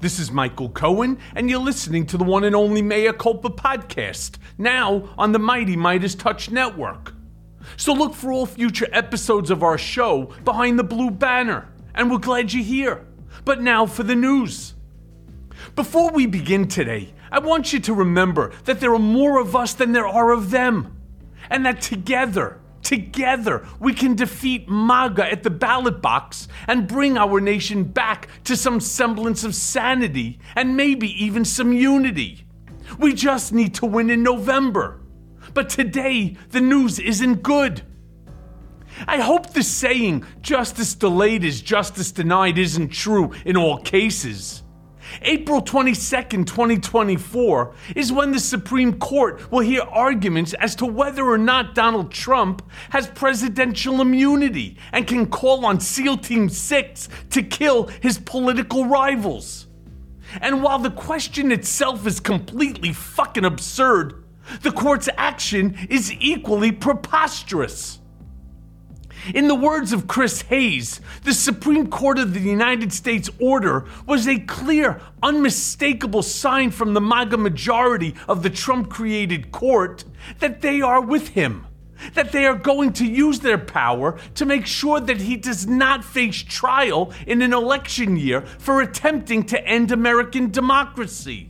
This is Michael Cohen, and you're listening to the one and only Mea Culpa podcast, now on the Mighty MeidasTouch Network. So look for all future episodes of our show behind the blue banner, and we're glad you're here. But now for the news. Before we begin today, I want you to remember that there are more of us than there are of them, and that together, together, we can defeat MAGA at the ballot box and bring our nation back to some semblance of sanity and maybe even some unity. We just need to win in November. But today, the news isn't good. I hope the saying, justice delayed is justice denied, isn't true in all cases. April 22nd, 2024 is when the Supreme Court will hear arguments as to whether or not Donald Trump has presidential immunity and can call on SEAL Team 6 to kill his political rivals. And while the question itself is completely fucking absurd, the court's action is equally preposterous. In the words of Chris Hayes, the Supreme Court of the United States order was a clear, unmistakable sign from the MAGA majority of the Trump created court that they are with him, that they are going to use their power to make sure that he does not face trial in an election year for attempting to end American democracy.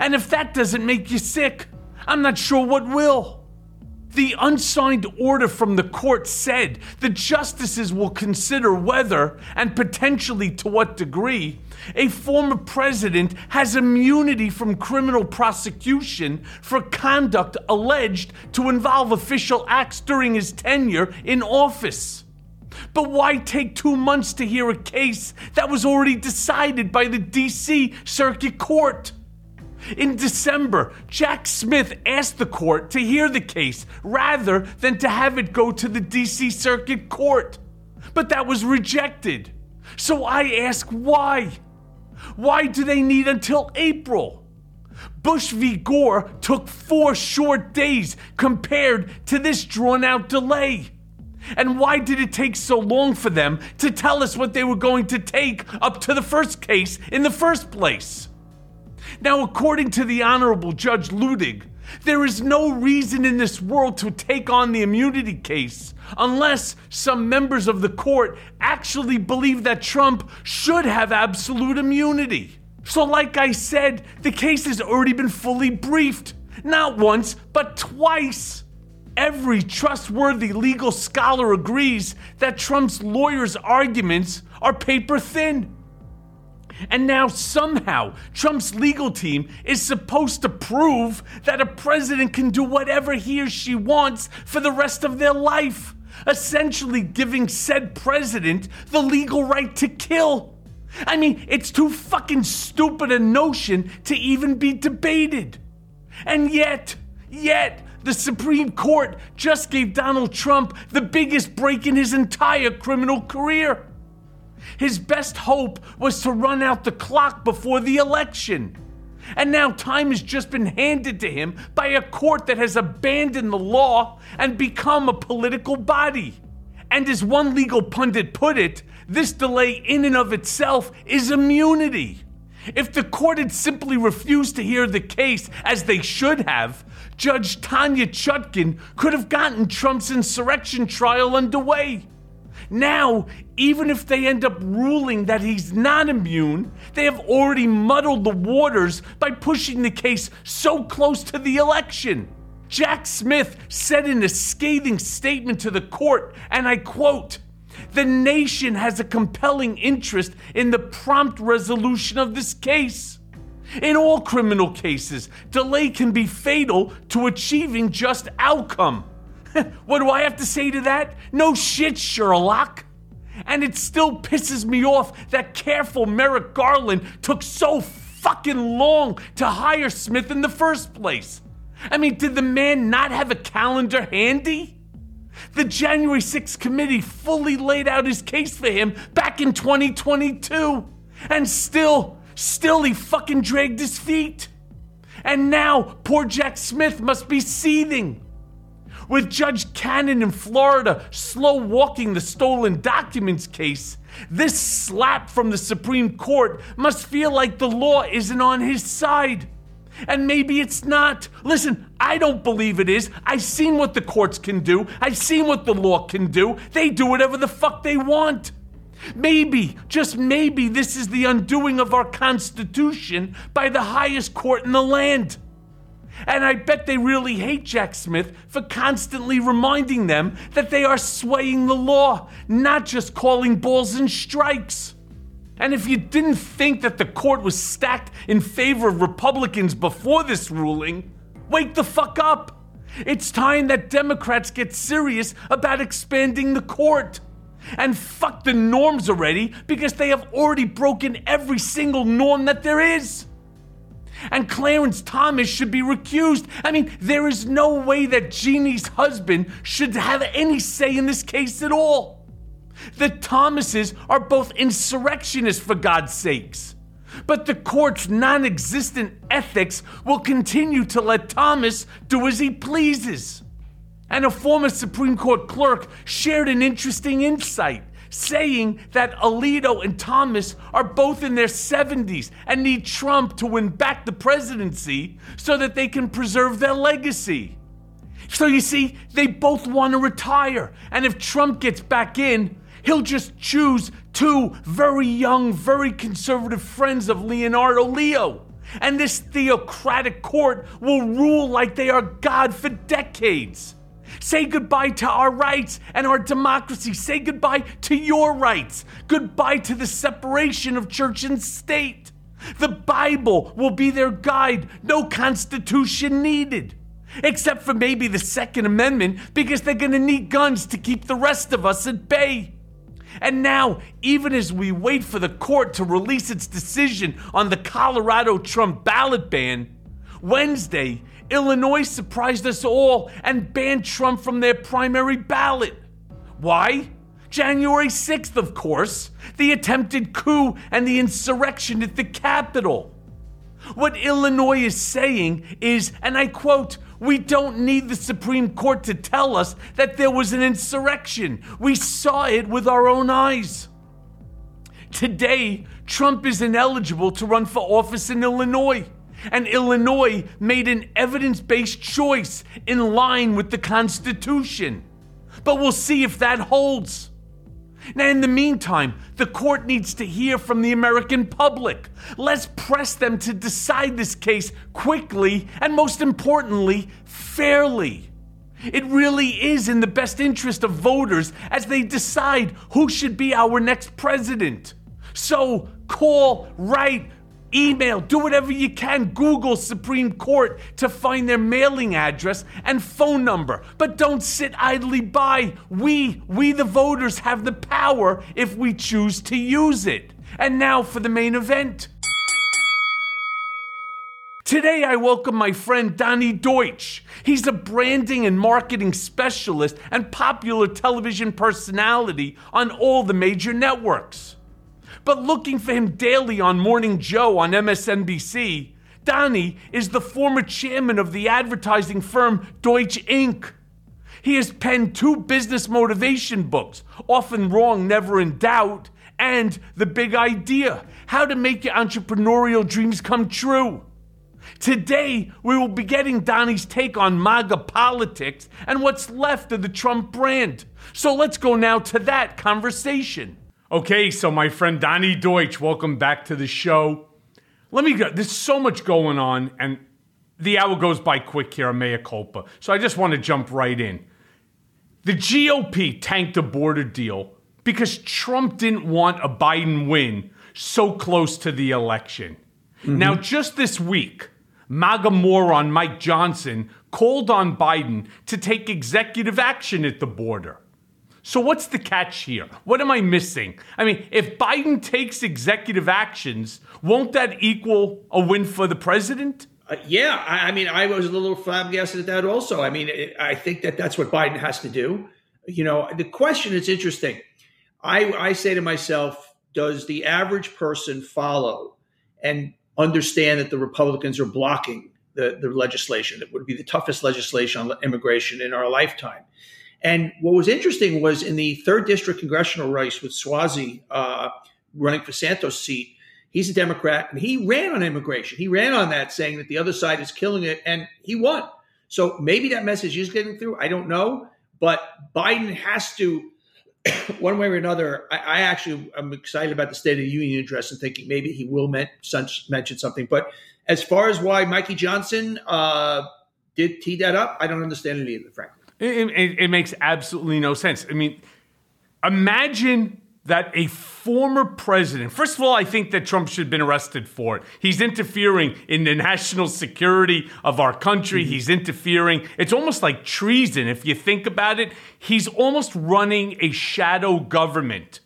And if that doesn't make you sick, I'm not sure what will. The unsigned order from the court said the justices will consider whether, and potentially to what degree, a former president has immunity from criminal prosecution for conduct alleged to involve official acts during his tenure in office. But why take two months to hear a case that was already decided by the DC Circuit Court? In December, Jack Smith asked the court to hear the case rather than to have it go to the DC Circuit Court. But that was rejected. So I ask why? Why do they need until April? Bush v. Gore took four short days compared to this drawn out delay. And why did it take so long for them to tell us what they were going to take up to the first case in the first place? Now, according to the Honorable Judge Luttig, there is no reason in this world to take on the immunity case unless some members of the court actually believe that Trump should have absolute immunity. So, like I said, the case has already been fully briefed. Not once, but twice. Every trustworthy legal scholar agrees that Trump's lawyers' arguments are paper thin. And now, somehow, Trump's legal team is supposed to prove that a president can do whatever he or she wants for the rest of their life, essentially giving said president the legal right to kill. I mean, it's too fucking stupid a notion to even be debated. And yet, yet, the Supreme Court just gave Donald Trump the biggest break in his entire criminal career. His best hope was to run out the clock before the election. And now time has just been handed to him by a court that has abandoned the law and become a political body. And as one legal pundit put it, this delay in and of itself is immunity. If the court had simply refused to hear the case as they should have, Judge Tanya Chutkin could have gotten Trump's insurrection trial underway. Now, even if they end up ruling that he's not immune, they have already muddled the waters by pushing the case so close to the election. Jack Smith said in a scathing statement to the court, and I quote, the nation has a compelling interest in the prompt resolution of this case. In all criminal cases, delay can be fatal to achieving just outcome. what do I have to say to that? No shit, Sherlock. And it still pisses me off that careful Merrick Garland took so fucking long to hire Smith in the first place. I mean, did the man not have a calendar handy? The January 6th committee fully laid out his case for him back in 2022. And still, still he fucking dragged his feet. And now poor Jack Smith must be seething. With Judge Cannon in Florida slow walking the stolen documents case, this slap from the Supreme Court must feel like the law isn't on his side. And maybe it's not. Listen, I don't believe it is. I've seen what the courts can do. I've seen what the law can do. They do whatever the fuck they want. Maybe, just maybe, this is the undoing of our Constitution by the highest court in the land. And I bet they really hate Jack Smith for constantly reminding them that they are swaying the law, not just calling balls and strikes. And if you didn't think that the court was stacked in favor of Republicans before this ruling, wake the fuck up. It's time that Democrats get serious about expanding the court. And fuck the norms already because they have already broken every single norm that there is. And Clarence Thomas should be recused. I mean, there is no way that Ginni's husband should have any say in this case at all. The Thomases are both insurrectionists, for God's sakes. But the court's non existent ethics will continue to let Thomas do as he pleases. And a former Supreme Court clerk shared an interesting insight, saying that Alito and Thomas are both in their 70s and need Trump to win back the presidency so that they can preserve their legacy. So you see, they both want to retire. And if Trump gets back in, He'll just choose two very young, very conservative friends of Leonardo Leo. And this theocratic court will rule like they are God for decades. Say goodbye to our rights and our democracy. Say goodbye to your rights. Goodbye to the separation of church and state. The Bible will be their guide. No constitution needed. Except for maybe the Second Amendment, because they're going to need guns to keep the rest of us at bay. And now, even as we wait for the court to release its decision on the Colorado Trump ballot ban, Wednesday, Illinois surprised us all and banned Trump from their primary ballot. Why? January 6th, of course, the attempted coup and the insurrection at the Capitol. What Illinois is saying is, and I quote, we don't need the Supreme Court to tell us that there was an insurrection. We saw it with our own eyes. Today, Trump is ineligible to run for office in Illinois. And Illinois made an evidence based choice in line with the Constitution. But we'll see if that holds. Now, in the meantime, the court needs to hear from the American public. Let's press them to decide this case quickly and, most importantly, fairly. It really is in the best interest of voters as they decide who should be our next president. So call, write, Email, do whatever you can. Google Supreme Court to find their mailing address and phone number. But don't sit idly by. We, we the voters, have the power if we choose to use it. And now for the main event. Today, I welcome my friend Donny Deutsch. He's a branding and marketing specialist and popular television personality on all the major networks. But looking for him daily on Morning Joe on MSNBC, Donny is the former chairman of the advertising firm Deutsch Inc. He has penned two business motivation books, Often Wrong, Never in Doubt, and The Big Idea How to Make Your Entrepreneurial Dreams Come True. Today, we will be getting Donny's take on MAGA politics and what's left of the Trump brand. So let's go now to that conversation. Okay, so my friend Donny Deutsch, welcome back to the show. Let me go. There's so much going on, and the hour goes by quick here, mea culpa. So I just want to jump right in. The GOP tanked the border deal because Trump didn't want a Biden win so close to the election. Mm-hmm. Now, just this week, MAGA moron Mike Johnson called on Biden to take executive action at the border. So, what's the catch here? What am I missing? I mean, if Biden takes executive actions, won't that equal a win for the president? Uh, yeah, I, I, mean, I was a little flabbergasted at that also. I mean, I think that that's what Biden has to do. You know, the question is interesting. I, I say to myself, does the average person follow and understand that the Republicans are blocking the, the legislation that would be the toughest legislation on immigration in our lifetime? And what was interesting was in the third district congressional race with Suozzi uh, running for Santos' seat, he's a Democrat and he ran on immigration. He ran on that, saying that the other side is killing it, and he won. So maybe that message is getting through. I don't know, but Biden has to, one way or another. I, I actually am excited about the State of the Union address and thinking maybe he will mention something. But as far as why Mikey Johnson uh, did tee that up, I don't understand it either, frankly. It, it, it makes absolutely no sense. I mean, imagine that a former president, first of all, I think that Trump should have been arrested for it. He's interfering in the national security of our country. Mm-hmm. He's interfering. It's almost like treason if you think about it. He's almost running a shadow government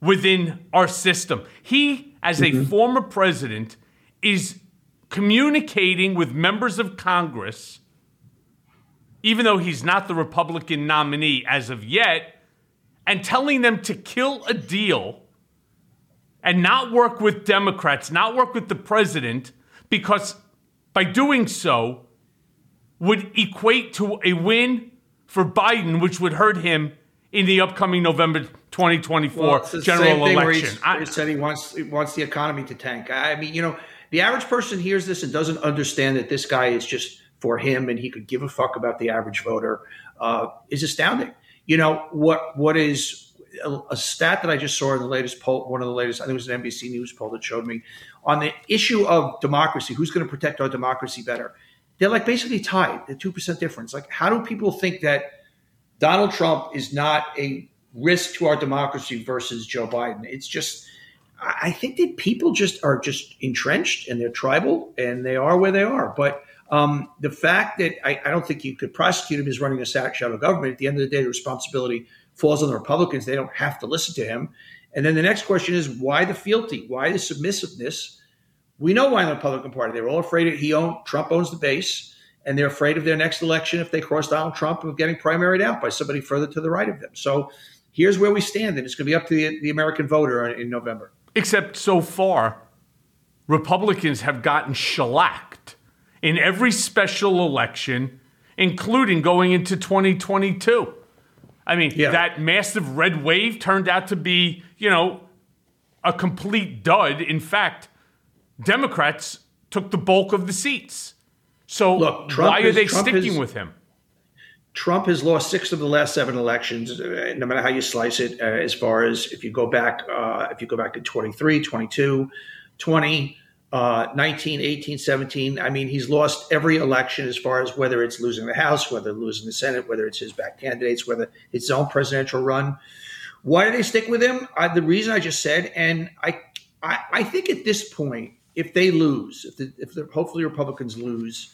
within our system. He, as mm-hmm. a former president, is communicating with members of Congress, even though he's not the Republican nominee as of yet and telling them to kill a deal and not work with Democrats, not work with the president, because by doing so would equate to a win for Biden, which would hurt him in the upcoming November 2024 well, general election. Where he said he wants he wants the economy to tank. I mean, you know, the average person hears this and doesn't understand that this guy is just for him and he could give a fuck about the average voter uh, is astounding. You know what? What is a, a, stat that I just saw in the latest poll? One of the latest, I think it was an NBC News poll that showed me on the issue of democracy. Who's going to protect our democracy better? They're like basically tied. The two percent difference. Like, how do people think that Donald Trump is not a risk to our democracy versus Joe Biden? It's just. I think that people just are just entrenched and they're tribal and they are where they are. But um, the fact that I, I, don't think you could prosecute him as running a sack shadow government, at the end of the day, the responsibility falls on the Republicans. They don't have to listen to him. And then the next question is why the fealty? Why the submissiveness? We know why in the Republican Party. They're all afraid that he own Trump owns the base, and they're afraid of their next election if they cross Donald Trump of getting primaried out by somebody further to the right of them. So here's where we stand, and it's going to be up to the, the American voter in November. Except so far, Republicans have gotten shellacked in every special election, including going into 2022. I mean, yeah. that massive red wave turned out to be, you know, a complete dud. In fact, Democrats took the bulk of the seats. So Look, why are they Trump sticking with him? Trump has lost six of the last seven elections, uh, no matter how you slice it. Uh, as far as if you go back, uh, if you go back to 23, 22, 20, uh, 19, 18, 17. I mean, he's lost every election as far as whether it's losing the House, whether losing the Senate, whether it's his back candidates, whether it's his own presidential run. Why do they stick with him? Uh, the reason I just said, and I, I, I think at this point, if they lose, if the, if the, hopefully Republicans lose,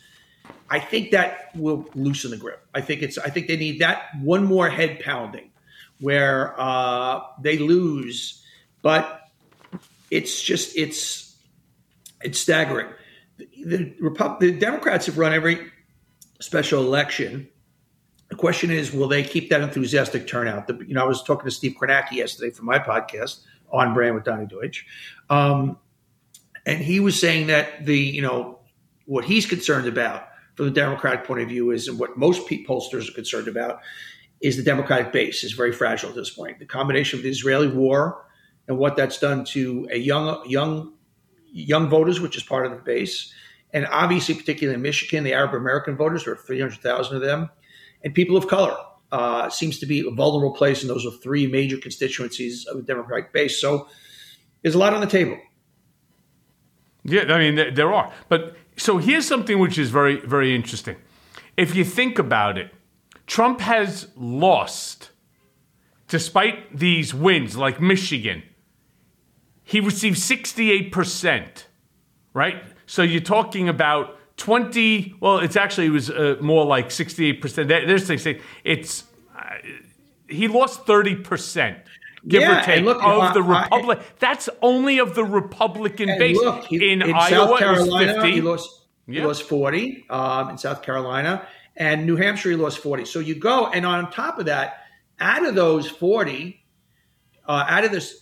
I think that will loosen the grip. I think it's. I think they need that one more head pounding, where uh, they lose, but it's just it's it's staggering. The, the, the Democrats have run every special election. The question is, will they keep that enthusiastic turnout? The, you know, I was talking to Steve Kornacki yesterday for my podcast on brand with Donny Deutsch, um, and he was saying that the you know what he's concerned about from the Democratic point of view is, and what most pollsters are concerned about, is the Democratic base is very fragile at this point. The combination of the Israeli war and what that's done to a young young young voters, which is part of the base, and obviously, particularly in Michigan, the Arab American voters, there are 300,000 of them, and people of color. Uh, seems to be a vulnerable place, and those are three major constituencies of the Democratic base. So there's a lot on the table. Yeah, I mean, there are. But so here's something which is very, very interesting. If you think about it, Trump has lost, despite these wins like Michigan, he received 68%, right? So you're talking about 20, well, it's actually, it was uh, more like 68%. There's say it's, uh, he lost 30%. Give yeah, or take look, of the Republic. That's only of the Republican base. Look, he, in, in, Iowa, South Carolina, He lost, he lost 40 um, in South Carolina, and New Hampshire, he lost 40. So you go, and on top of that, out of those 40, uh, out of this,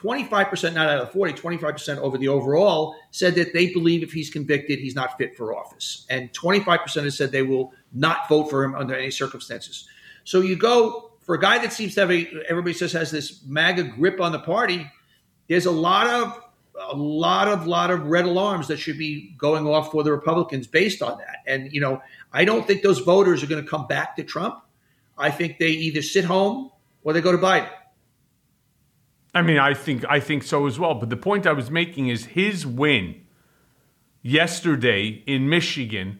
25%, not out of 40, 25% over the overall said that they believe if he's convicted, he's not fit for office. And 25% have said they will not vote for him under any circumstances. So you go for a guy that seems to have a, everybody says has this MAGA grip on the party. There's a lot of, a lot of, lot of red alarms that should be going off for the Republicans based on that. And, you know, I don't think those voters are going to come back to Trump. I think they either sit home or they go to Biden. I mean, I think I think so as well. But the point I was making is his win yesterday in Michigan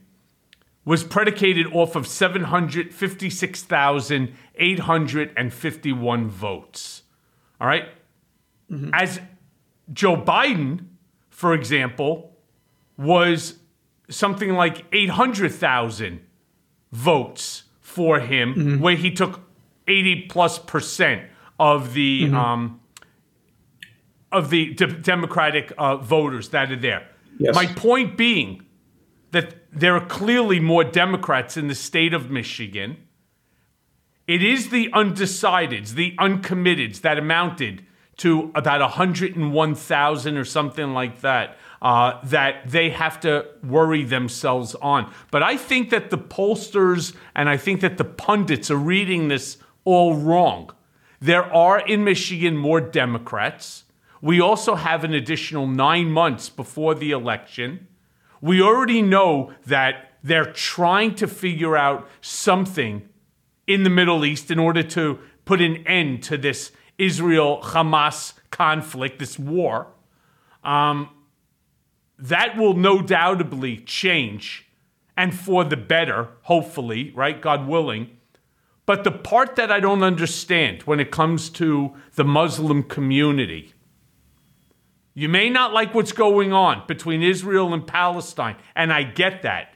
was predicated off of 756,851 votes. All right? Mm-hmm. As Joe Biden, for example, was something like 800,000 votes for him, mm-hmm. where he took 80 plus percent of the mm-hmm. um, of the de- Democratic uh, voters that are there. Yes. My point being that there are clearly more Democrats in the state of Michigan. It is the undecideds, the uncommitteds that amounted to about 101,000 or something like that, uh, that they have to worry themselves on. But I think that the pollsters and I think that the pundits are reading this all wrong. There are in Michigan more Democrats. We also have an additional nine months before the election. We already know that they're trying to figure out something in the Middle East in order to put an end to this Israel Hamas conflict, this war. Um, that will no doubtably change and for the better, hopefully, right? God willing. But the part that I don't understand when it comes to the Muslim community, you may not like what's going on between Israel and Palestine, and I get that.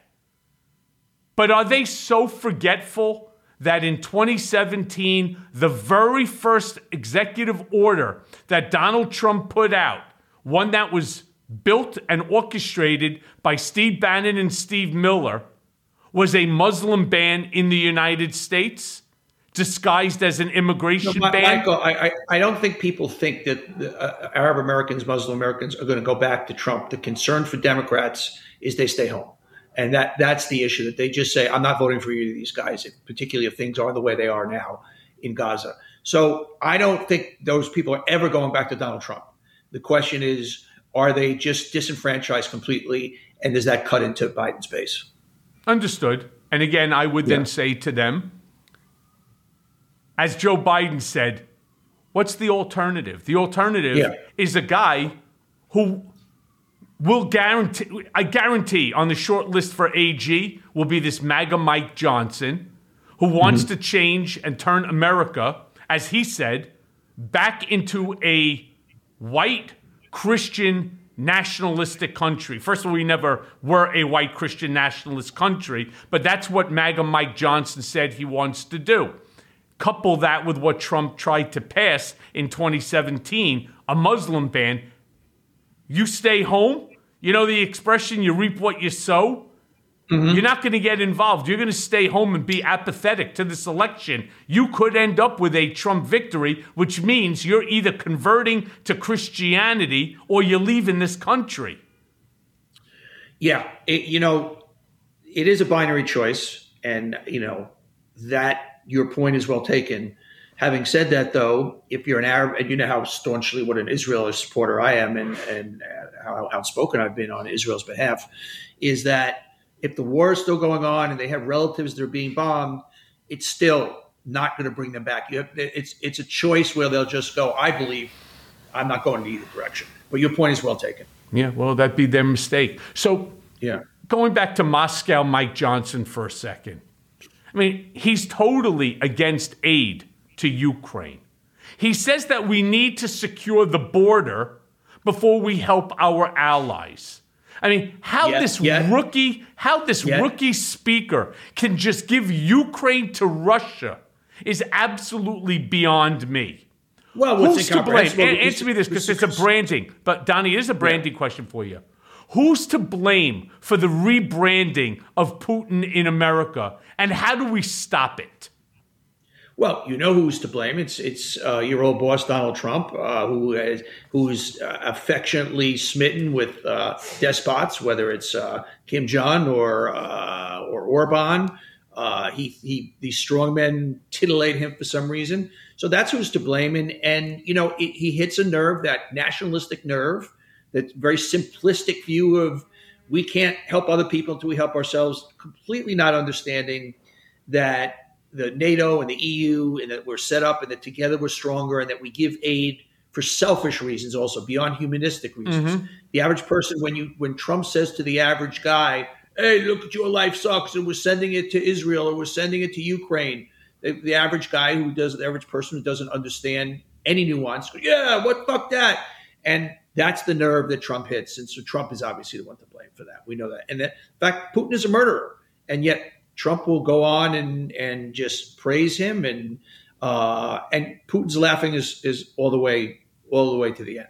But are they so forgetful that in 2017, the very first executive order that Donald Trump put out, one that was built and orchestrated by Steve Bannon and Steve Miller, was a Muslim ban in the United States, disguised as an immigration Mi- ban? Michael, I, I, I don't think people think that the, uh, Arab Americans, Muslim Americans are going to go back to Trump. The concern for Democrats is they stay home. And that that's the issue that they just say, I'm not voting for either of these guys, if, particularly if things are the way they are now in Gaza. So I don't think those people are ever going back to Donald Trump. The question is, are they just disenfranchised completely? And does that cut into Biden's base? Understood. And again, I would Yeah. then say to them, as Joe Biden said, what's the alternative? The alternative Yeah. is a guy who will guarantee, I guarantee on the short list for AG will be this MAGA Mike Johnson, who wants mm-hmm. to change and turn America, as he said, back into a white Christian nationalistic country. First of all, we never were a white Christian nationalist country, but that's what MAGA Mike Johnson said he wants to do. Couple that with what Trump tried to pass in 2017, a Muslim ban. You stay home. You know the expression, you reap what you sow? Mm-hmm. You're not going to get involved. You're going to stay home and be apathetic to this election. You could end up with a Trump victory, which means you're either converting to Christianity or you're leaving this country. Yeah, it, you know, it is a binary choice, and you know that your point is well taken. Having said that, though, if you're an Arab, and you know how staunchly what an Israeli supporter I am, and and uh, how outspoken I've been on Israel's behalf, is that if the war is still going on and they have relatives that are being bombed, it's still not going to bring them back. You have, it's it's a choice where they'll just go. I believe I'm not going in either direction. But your point is well taken. Yeah, well, that'd be their mistake. So Yeah. going back to Moscow, Mike Johnson for a second. I mean, he's totally against aid to Ukraine. He says that we need to secure the border before we help our allies. I mean, how Yeah, this yeah. rookie, how this Yeah. rookie speaker can just give Ukraine to Russia is absolutely beyond me. Well, Who's to blame? is- answer me this because it's a branding. But Donny, it is a branding question for you. Who's to blame for the rebranding of Putin in America, and how do we stop it? Well, you know who's to blame. It's it's uh, your old boss Donald Trump, uh, who is who's uh, affectionately smitten with uh, despots, whether it's uh, Kim Jong or uh, or Orban. he he these strong men titillate him for some reason. So that's who's to blame. And and you know it, he hits a nerve, that nationalistic nerve, that very simplistic view of we can't help other people until we help ourselves. Completely not understanding that the NATO and the EU and that we're set up and that together we're stronger and that we give aid for selfish reasons also beyond humanistic reasons. Mm-hmm. The average person when you when Trump says to the average guy, "Hey, look at your life sucks and we're sending it to Israel or we're sending it to Ukraine." The, the average guy who does the average person who doesn't understand any nuance, goes, "Yeah, what fuck that?" And that's the nerve that Trump hits. And so Trump is obviously the one to blame for that. We know that. And that, in fact, Putin is a murderer. And yet Trump will go on and and just praise him, and uh, and Putin's laughing is is all the way all the way to the end.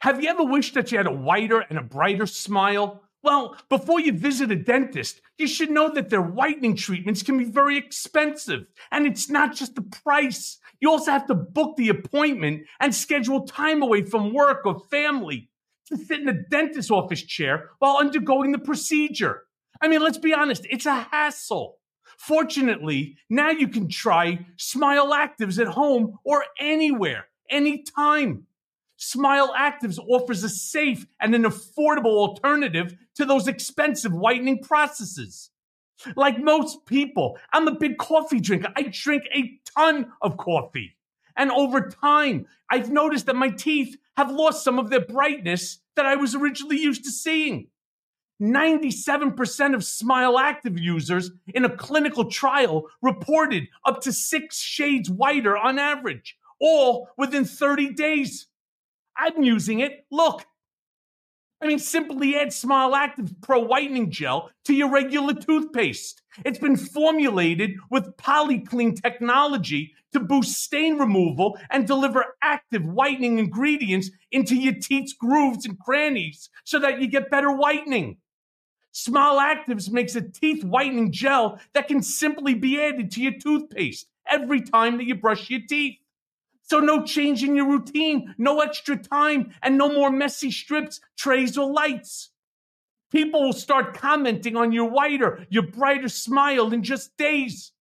Have you ever wished that you had a whiter and a brighter smile? Well, before you visit a dentist, you should know that their whitening treatments can be very expensive. And it's not just the price. You also have to book the appointment and schedule time away from work or family to sit in a dentist's office chair while undergoing the procedure. I mean, let's be honest, it's a hassle. Fortunately, now you can try Smile Actives at home or anywhere, anytime. Smile Actives offers a safe and an affordable alternative to those expensive whitening processes. Like most people, I'm a big coffee drinker. I drink a ton of coffee. And over time, I've noticed that my teeth have lost some of their brightness that I was originally used to seeing. 97% of Smile Active users in a clinical trial reported up to six shades whiter on average, all within 30 days. I'm using it. Look. I mean, simply add Smile Active Pro Whitening Gel to your regular toothpaste. It's been formulated with polyclean technology to boost stain removal and deliver active whitening ingredients into your teeth's grooves and crannies so that you get better whitening. Smile Actives makes a teeth whitening gel that can simply be added to your toothpaste every time that you brush your teeth. So no change in your routine, no extra time, and no more messy strips, trays, or lights. People will start commenting on your whiter, your brighter smile in just days.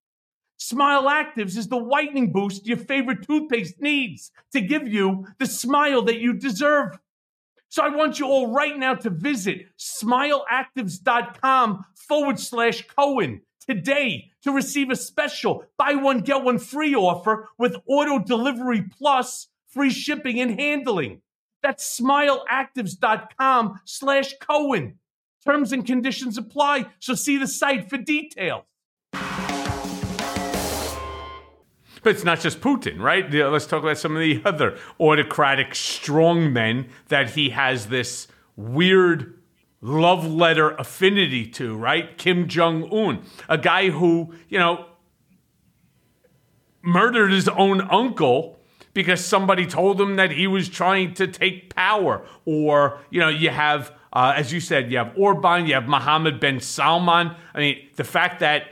Smile Actives is the whitening boost your favorite toothpaste needs to give you the smile that you deserve. So I want you all right now to visit smileactives.com forward slash Cohen today to receive a special buy one, get one free offer with auto delivery plus free shipping and handling. That's smileactives.com slash Cohen. Terms and conditions apply, so see the site for details. But it's not just Putin, right? Uh, let's talk about some of the other autocratic strongmen that he has this weird love letter affinity to, right? Kim Jong un, a guy who, you know, murdered his own uncle because somebody told him that he was trying to take power. Or, you know, you have, uh, as you said, you have Orban, you have Mohammed bin Salman. I mean, the fact that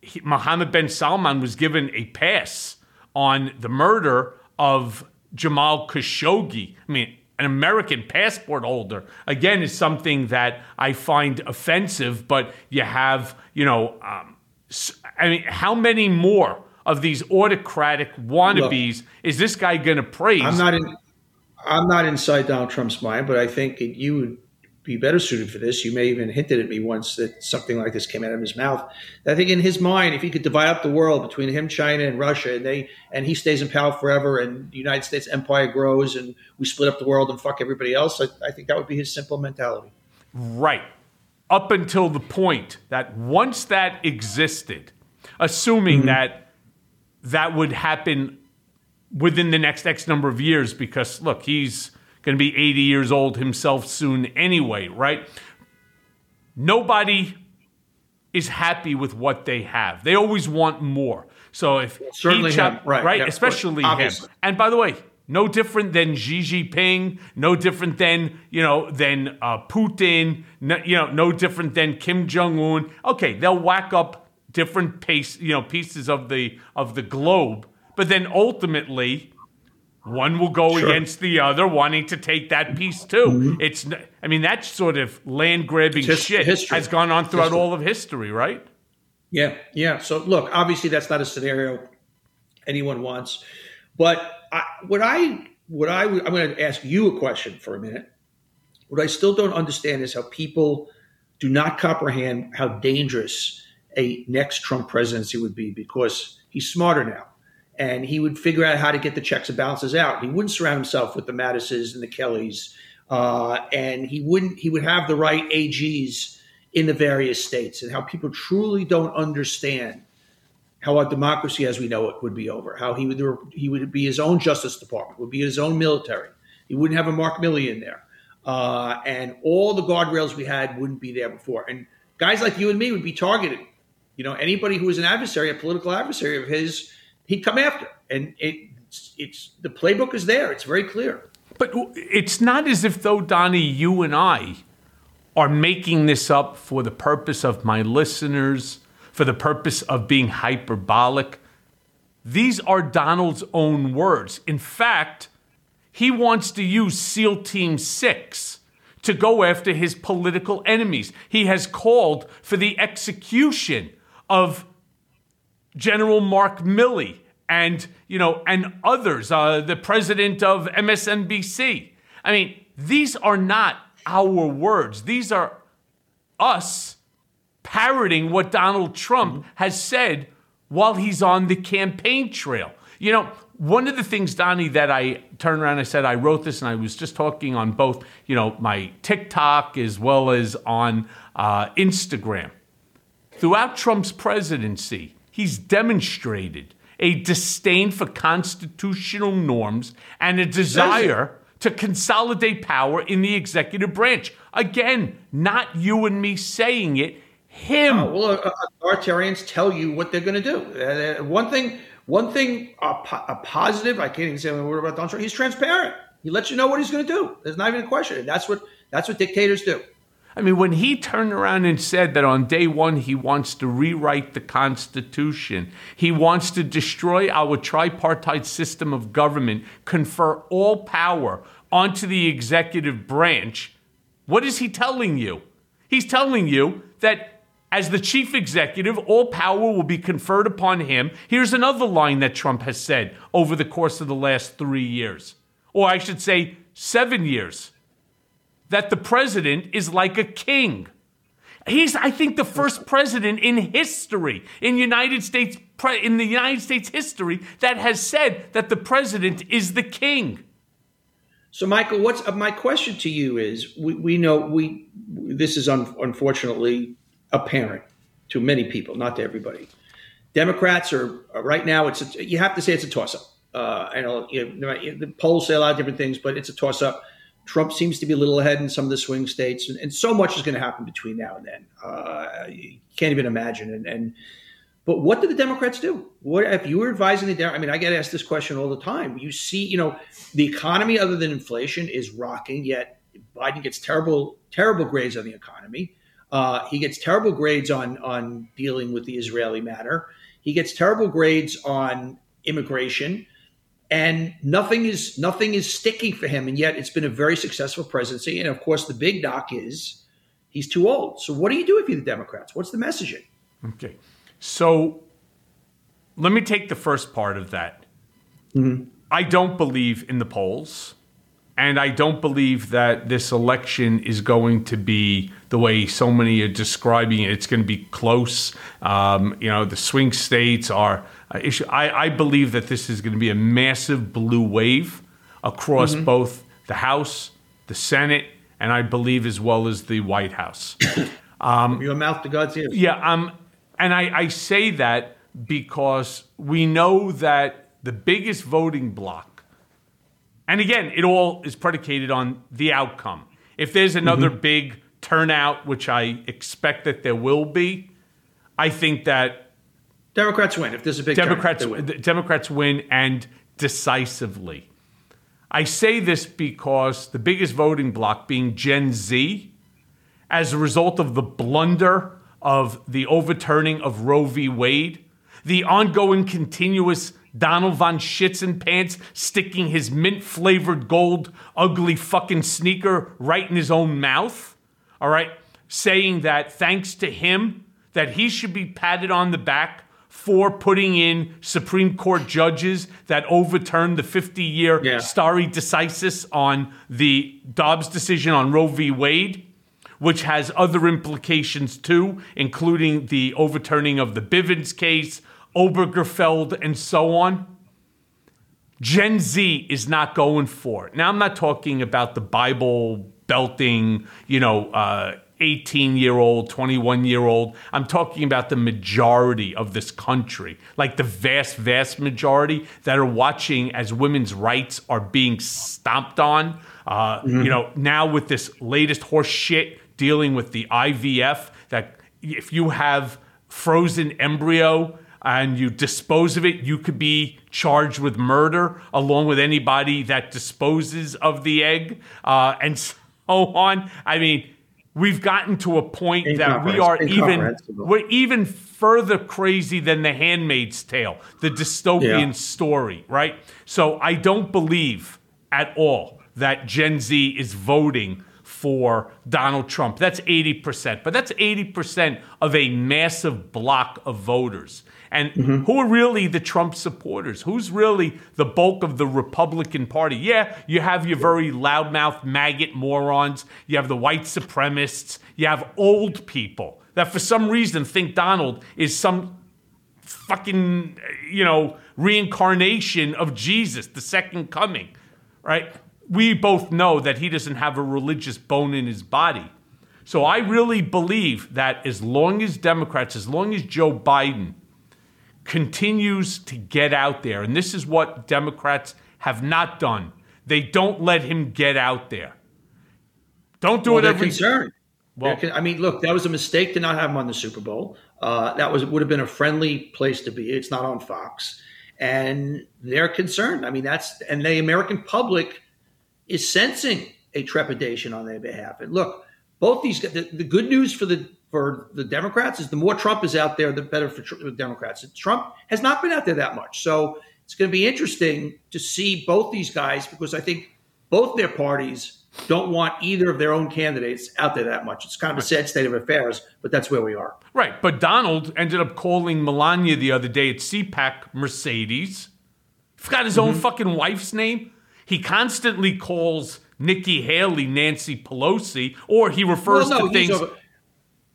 he, Mohammed bin Salman was given a pass on the murder of Jamal Khashoggi. I mean, an American passport holder, again, is something that I find offensive, but you have, you know, um, I mean, how many more of these autocratic wannabes Look, is this guy going to praise? I'm not in, I'm not inside Donald Trump's mind, but I think you would be better suited for this. You may even hinted at me once that something like this came out of his mouth. I think in his mind, if he could divide up the world between him, China, and Russia, and they and he stays in power forever, and the United States empire grows, and we split up the world and fuck everybody else, I, I think that would be his simple mentality. Right. Up until the point that once that existed, assuming mm-hmm. that that would happen within the next X number of years, because look, he's going to be 80 years old himself soon anyway, right? Nobody is happy with what they have. They always want more. So if certainly him, right, right, yeah, especially him. And by the way, no different than Xi Jinping, no different than you know than uh, Putin, no, you know, no different than Kim Jong Un. Okay, they'll whack up different pace, you know, pieces of the of the globe, but then ultimately one will go Sure. against the other, wanting to take that piece too. It's, I mean, that sort of land grabbing Mm-hmm. His- shit history. has gone on throughout History. all of history, right? Yeah, yeah. So look, obviously that's not a scenario anyone wants. But I, what I what I would- I'm going to ask you a question for a minute. What I still don't understand is how people do not comprehend how dangerous a next Trump presidency would be because he's smarter now. And he would figure out how to get the checks and balances out. He wouldn't surround himself with the Mattises and the Kellys, uh, and he wouldn't. He would have the right AGs in the various states, and how people truly don't understand how our democracy as we know it would be over. How he would he would be his own Justice Department, would be his own military. He wouldn't have a Mark Milley in there, uh, and all the guardrails we had wouldn't be there before. And guys like you and me would be targeted. You know, anybody who was an adversary, a political adversary of his, he'd come after. And it, it's, it's the playbook is there. It's very clear. But it's not as if though, Donny, you and I are making this up for the purpose of my listeners, for the purpose of being hyperbolic. These are Donald's own words. In fact, he wants to use SEAL Team 6 to go after his political enemies. He has called for the execution of General Mark Milley and you know and others, uh, the president of MSNBC. I mean, these are not our words. These are us parroting what Donald Trump has said while he's on the campaign trail. You know, one of the things, Donny, that I turned around and I said, I wrote this and I was just talking on both, you know, my TikTok as well as on uh, Instagram. Throughout Trump's presidency, he's demonstrated a disdain for constitutional norms and a desire to consolidate power in the executive branch. Again, not you and me saying it, him. Well, uh, authoritarians tell you what they're going to do. Uh, uh, one thing, one thing, a, po- a positive. I can't even say a word about Donald Trump. He's transparent. He lets you know what he's going to do. There's not even a question. That's what that's what dictators do. I mean, when he turned around and said that on day one he wants to rewrite the Constitution, he wants to destroy our tripartite system of government, confer all power onto the executive branch, what is he telling you? He's telling you that as the chief executive, all power will be conferred upon him. Here's another line that Trump has said over the course of the last three years, or I should say, seven years that the president is like a king. He's, I think, the first president in history, in United States, in the United States history, that has said that the president is the king. So, Michael, what's uh, my question to you is: we, we know we this is un, unfortunately apparent to many people, not to everybody. Democrats are uh, right now. It's a, you have to say it's a toss up. Uh, I know you know, the polls say a lot of different things, but it's a toss up. Trump seems to be a little ahead in some of the swing states, and, and so much is going to happen between now and then. Uh, you can't even imagine. And, and but what do the Democrats do? What if you were advising the? I mean, I get asked this question all the time. You see, you know, the economy, other than inflation, is rocking. Yet Biden gets terrible, terrible grades on the economy. Uh, he gets terrible grades on on dealing with the Israeli matter. He gets terrible grades on immigration, and nothing is nothing is sticking for him. And yet, it's been a very successful presidency. And of course, the big knock is he's too old. So, what do you do if you're the Democrats? What's the messaging? Okay. So let me take the first part of that. I don't believe in the polls, and I don't believe that this election is going to be the way so many are describing it. It's going to be close. Um, you know, the swing states are. Uh, issue. I, I believe that this is going to be a massive blue wave across both the House, the Senate, and I believe as well as the White House. Your mouth to God's ears. Yeah, um, and I, I say that because we know that the biggest voting block, and again, it all is predicated on the outcome. If there's another big turnout, which I expect that there will be, I think that Democrats win if there's a big Democrats turnout, win. the Democrats win and decisively. I say this because the biggest voting bloc being Gen Z, as a result of the blunder of the overturning of Roe v. Wade, the ongoing continuous Donald von Shits and Pants sticking his mint flavored gold ugly fucking sneaker right in his own mouth. All right. Saying that thanks to him, that he should be patted on the back for putting in Supreme Court judges that overturned the 50 year Yeah. stare decisis on the Dobbs decision on Roe v. Wade, which has other implications too, including the overturning of the Bivens case, Obergefell, and so on. Gen Z is not going for it. Now, I'm not talking about the Bible belting, you know, uh, 18 year old, 21 year old. I'm talking about the majority of this country, like the vast, vast majority that are watching as women's rights are being stomped on. Uh, You know, now with this latest horse shit dealing with the IVF, that if you have frozen embryo and you dispose of it, you could be charged with murder along with anybody that disposes of the egg uh, and so on. I mean, we've gotten to a point that we are even we're even further crazy than the Handmaid's Tale, the dystopian Yeah. story, right? So I don't believe at all that Gen Z is voting for Donald Trump. That's 80%, but that's 80% of a massive block of voters. And mm-hmm. who are really the Trump supporters? Who's really the bulk of the Republican Party? Yeah, you have your very loudmouth maggot morons, you have the white supremacists, you have old people that for some reason think Donald is some fucking, you know, reincarnation of Jesus, the second coming, right? We both know that he doesn't have a religious bone in his body. So I really believe that as long as Democrats, as long as Joe Biden continues to get out there, and this is what Democrats have not done, they don't let him get out there. Don't do Well, it they're every concerned. Well- They're con- I mean, look, that was a mistake to not have him on the Super Bowl. Uh, that was would have been a friendly place to be. It's not on Fox, and they're concerned. I mean, that's and the American public is sensing a trepidation on their behalf. And look, both these the, the good news for the for the Democrats is the more Trump is out there, the better for tr- the Democrats. Trump has not been out there that much, so it's going to be interesting to see both these guys because I think both their parties don't want either of their own candidates out there that much. It's kind of a sad state of affairs, but that's where we are. Right, but Donald ended up calling Melania the other day at CPAC Mercedes. Forgot his Mm-hmm. own fucking wife's name. He constantly calls Nikki Haley Nancy Pelosi, or he refers Well, no, to things. over-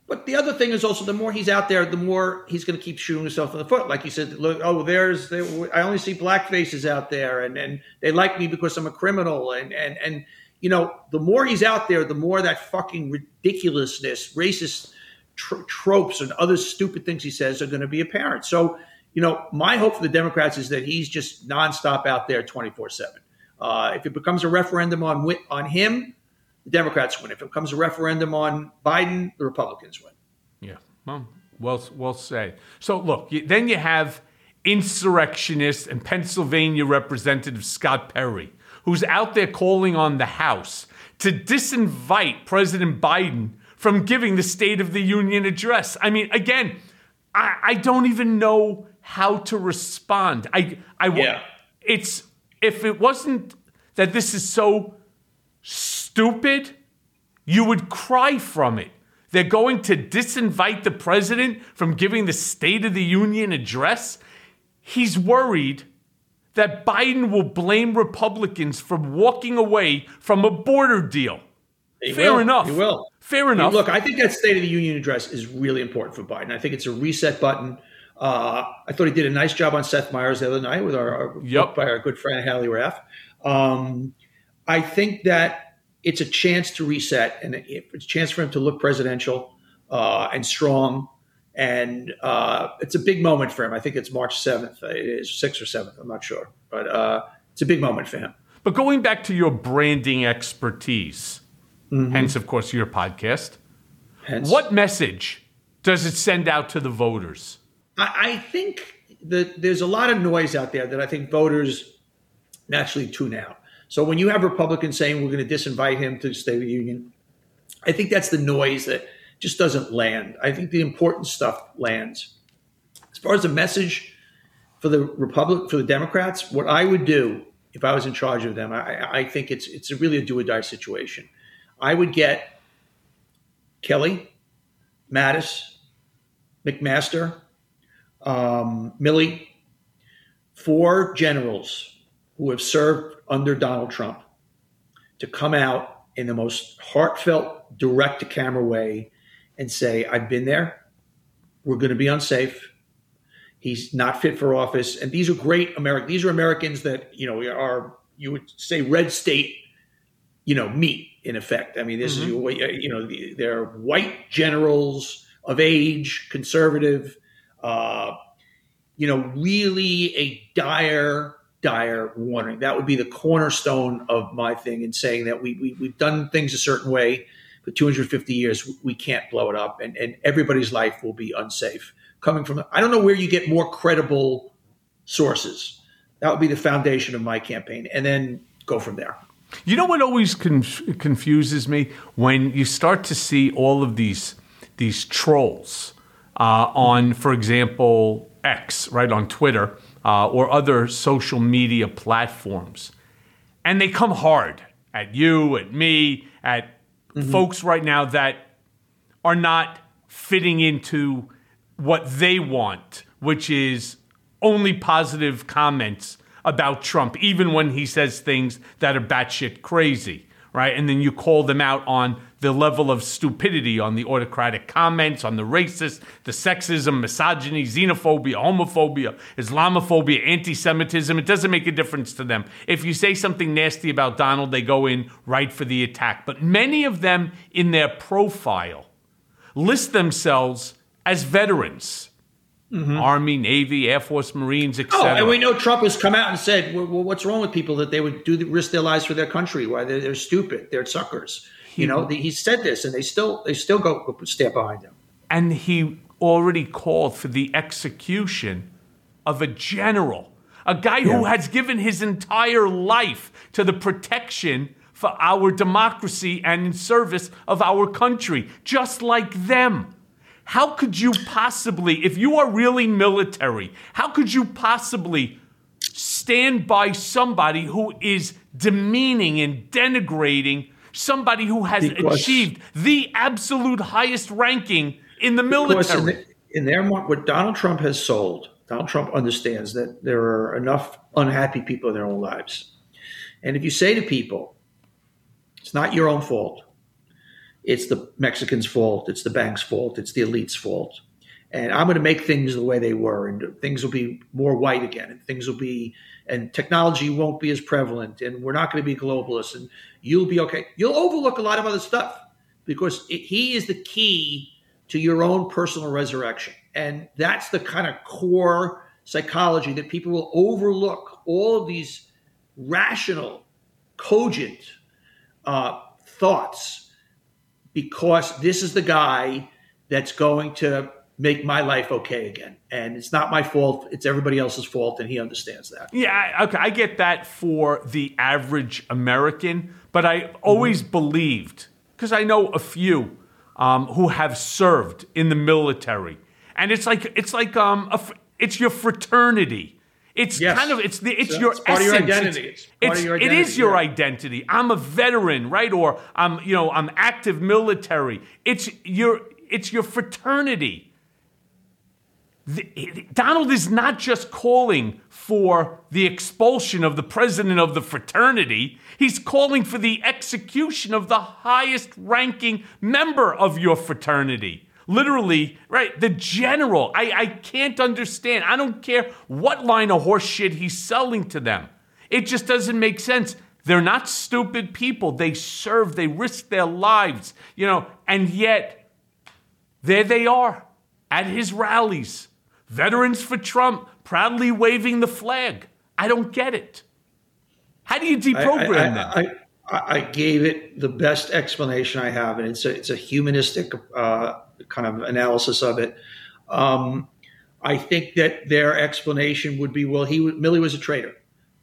But the other thing is also the more he's out there, the more he's going to keep shooting himself in the foot. Like you said, look, oh, there's there, I only see black faces out there, and and they like me because I'm a criminal, and and and you know, the more he's out there, the more that fucking ridiculousness, racist tr- tropes, and other stupid things he says are going to be apparent. So, you know, my hope for the Democrats is that he's just nonstop out there, twenty four seven. Uh, If it becomes a referendum on on him, the Democrats win. If it comes a referendum on Biden, the Republicans win. Yeah, well, well, well said. So look, you, then you have insurrectionist and Pennsylvania Representative Scott Perry, who's out there calling on the House to disinvite President Biden from giving the State of the Union address. I mean, again, I, I don't even know how to respond. I, I, Yeah. it's if it wasn't that this is so stupid, you would cry from it. They're going to disinvite the president from giving the State of the Union address. He's worried that Biden will blame Republicans for walking away from a border deal. He Fair will. enough. He will. Fair enough. Look, I think that State of the Union address is really important for Biden. I think it's a reset button. Uh, I thought he did a nice job on Seth Meyers the other night with our, our Yep. by our good friend Hallie Raff. Um, I think that it's a chance to reset and it's a chance for him to look presidential uh, and strong. And uh, it's a big moment for him. I think it's March seventh. It is sixth or seventh. I'm not sure, but uh, it's a big moment for him. but going back to your branding expertise, hence, of course, your podcast, Hence, what message does it send out to the voters? I, I think that there's a lot of noise out there that I think voters naturally tune out. So when you have Republicans saying we're going to disinvite him to the State of the Union, I think that's the noise that just doesn't land. I think the important stuff lands. As far as the message for the Republic for the Democrats, what I would do if I was in charge of them, I, I think it's it's really a do or die situation. I would get Kelly, Mattis, McMaster, um, Milley, four generals who have served under Donald Trump to come out in the most heartfelt, direct to camera way and say, I've been there. We're going to be unsafe. He's not fit for office. And these are great American. These are Americans that, you know, are, you would say, red state, you know, meat in effect. I mean, this mm-hmm. is, you know, they're white generals of age, conservative, uh, you know, really a dire dire warning. That would be the cornerstone of my thing in saying that we, we we've done things a certain way for 250 years. We can't blow it up, and and everybody's life will be unsafe. Coming from, I don't know where you get more credible sources. That would be the foundation of my campaign, and then go from there. You know what always conf- confuses me when you start to see all of these these trolls uh, on, for example, X, right on Twitter uh, or other social media platforms. And they come hard at you, at me, at mm-hmm. folks right now that are not fitting into what they want, which is only positive comments about Trump, even when he says things that are batshit crazy, right? And then you call them out on the level of stupidity on the autocratic comments, on the racist, the sexism, misogyny, xenophobia, homophobia, Islamophobia, anti Semitism. It doesn't make a difference to them. If you say something nasty about Donald, they go in right for the attack. But many of them in their profile list themselves as veterans. Mm-hmm. Army, Navy, Air Force, Marines, etc. Oh, and we know Trump has come out and said, well, "What's wrong with people that they would do risk their lives for their country? Why they're, they're stupid, they're suckers." You know, the, he said this, and they still they still go stand behind him. And he already called for the execution of a general, a guy yeah. who has given his entire life to the protection for our democracy and in service of our country, just like them. How could you possibly, if you are really military, how could you possibly stand by somebody who is demeaning and denigrating somebody who has because, achieved the absolute highest ranking in the military. In, the, in their what Donald Trump has sold, Donald Trump understands that there are enough unhappy people in their own lives. And if you say to people, it's not your own fault, it's the Mexicans' fault, it's the bank's fault, it's the elite's fault. And I'm going to make things the way they were, and things will be more white again, and things will be and technology won't be as prevalent and we're not going to be globalists and you'll be okay. You'll overlook a lot of other stuff because it, he is the key to your own personal resurrection. And that's the kind of core psychology that people will overlook all of these rational, cogent uh, thoughts because this is the guy that's going to make my life okay again. And it's not my fault, it's everybody else's fault, and he understands that. Yeah, okay, I get that for the average American, but I always mm-hmm. believed, because I know a few um, who have served in the military, and it's like it's like um, a, it's your fraternity. It's yes. kind of it's the it's so your it's part essence. Of your identity. It's, it's, your identity. It is your yeah. identity. I'm a veteran, right? Or I'm you know I'm active military. It's your it's your fraternity the, Donald is not just calling for the expulsion of the president of the fraternity, he's calling for the execution of the highest ranking member of your fraternity. Literally, right? The general. I, I can't understand. I don't care what line of horse shit he's selling to them. It just doesn't make sense. They're not stupid people. They serve, they risk their lives, you know, and yet there they are at his rallies Veterans for Trump, proudly waving the flag. I don't get it. How do you deprogram I, I, them? I, I, gave it the best explanation I have, and it's a, it's a humanistic uh, kind of analysis of it. Um, I think that their explanation would be, well, he Milley was a traitor,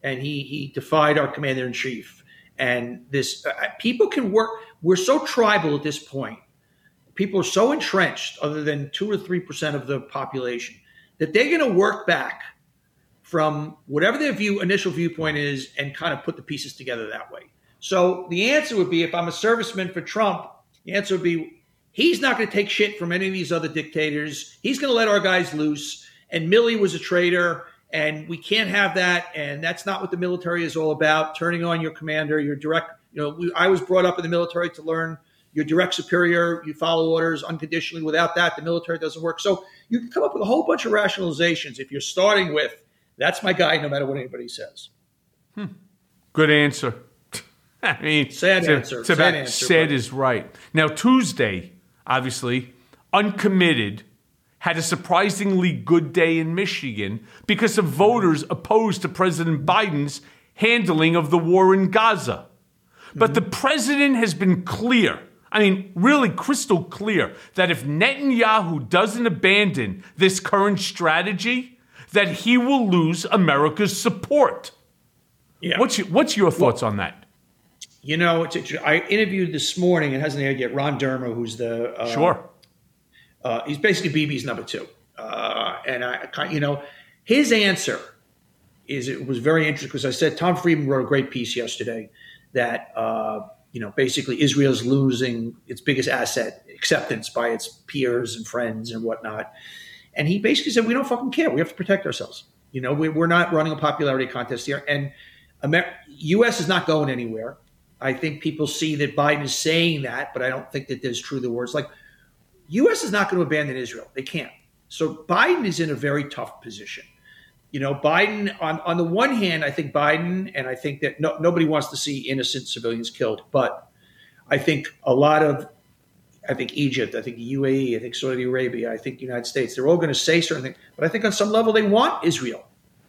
and he he defied our commander in chief. And this uh, people can work. We're so tribal at this point people are so entrenched, other than two or three percent of the population, that they're going to work back from whatever their view initial viewpoint is and kind of put the pieces together that way. So the answer would be if I'm a serviceman for Trump, the answer would be he's not going to take shit from any of these other dictators. He's going to let our guys loose. And Milley was a traitor, and we can't have that. And that's not what the military is all about. Turning on your commander, your direct. You know, we, I was brought up in the military to learn your direct superior. You follow orders unconditionally. Without that, the military doesn't work. So you can come up with a whole bunch of rationalizations if you're starting with that's my guy, no matter what anybody says. Hmm. Good answer. I mean, Sad to- answer, to sad answer, but- is right. Now, Tuesday, obviously, uncommitted, had a surprisingly good day in Michigan because of voters opposed to President Biden's handling of the war in Gaza. But the mm-hmm. president has been clear, I mean, really crystal clear, that if Netanyahu doesn't abandon this current strategy, that he will lose America's support. Yeah. What's your, what's your thoughts on that? You know, I interviewed this morning. It hasn't aired yet. Ron Dermer, who's the uh, Sure. Uh, he's basically Bibi's number two, uh, and I, you know, his answer is it was very interesting because I said Tom Friedman wrote a great piece yesterday that uh, you know basically Israel's losing its biggest asset, acceptance by its peers and friends and whatnot, and he basically said we don't fucking care. We have to protect ourselves. You know, we, we're not running a popularity contest here, and Amer- U.S. is not going anywhere. I think people see that Biden is saying that, but I don't think that there's true the words like U.S. is not going to abandon Israel. They can't. So Biden is in a very tough position. You know, Biden on on the one hand, I think Biden, and I think that no, nobody wants to see innocent civilians killed, but I think a lot of, I think Egypt, I think UAE, I think Saudi Arabia, I think United States, they're all going to say certain things, but I think on some level they want Israel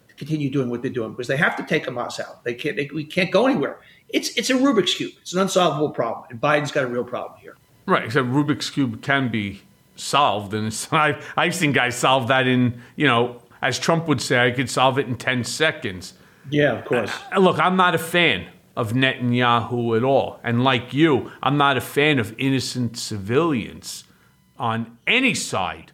to continue doing what they're doing because they have to take Hamas out. They can't. They, we can't go anywhere. It's it's a Rubik's cube. It's an unsolvable problem, and Biden's got a real problem here. Right, except Rubik's cube can be solved, and I've I've seen guys solve that in you know, as Trump would say, I could solve it in ten seconds. Yeah, of course. Uh, Look, I'm not a fan of Netanyahu at all, and like you, I'm not a fan of innocent civilians on any side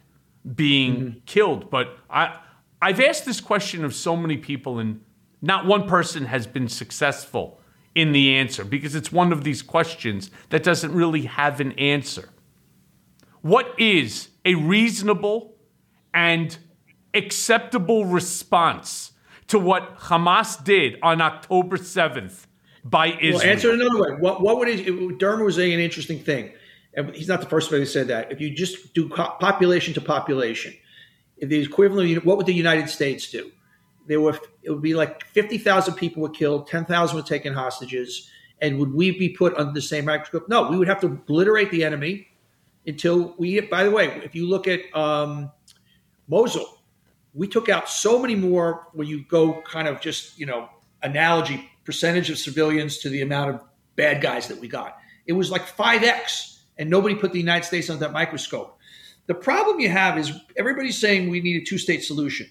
being killed. But I I've asked this question of so many people, and not one person has been successful in the answer because it's one of these questions that doesn't really have an answer. What is a reasonable and acceptable response to what Hamas did on October 7th by Israel? Well, answer it another way. What what would it, Dermer was saying an interesting thing, and he's not the first one who said that. If you just do population to population, if the equivalent, of, what would the United States do? There were it would be like fifty thousand people were killed, ten thousand were taken hostages, and would we be put under the same microscope? No, we would have to obliterate the enemy until we. By the way, if you look at um, Mosul, we took out so many more when you go kind of just you know analogy percentage of civilians to the amount of bad guys that we got. It was like 5x and nobody put the united states under that microscope. The problem you have is everybody's saying we need a two-state solution.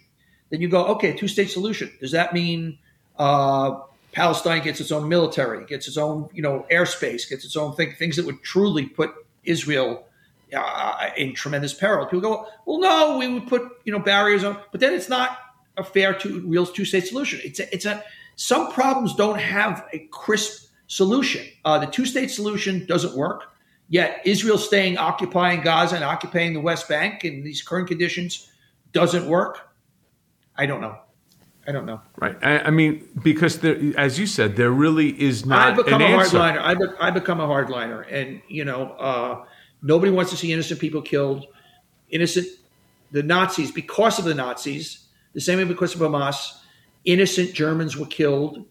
Then you go okay two-state solution. Does that mean uh, palestine gets its own military gets its own you know airspace gets its own thing things that would truly put israel uh, in tremendous peril. People go, well, no, we would put you know barriers on, but then it's not a fair two real two state solution. It's a, it's a some problems don't have a crisp solution. Uh, the two state solution doesn't work. Yet Israel staying occupying Gaza and occupying the West Bank in these current conditions doesn't work. I don't know. I don't know. Right. I, I mean, because there, as you said, there really is not I've become an a hardliner. Be- I've become a hardliner, and you know, uh, nobody wants to see innocent people killed. Innocent, the Nazis, because of the Nazis, the same way because of Hamas, innocent Germans were killed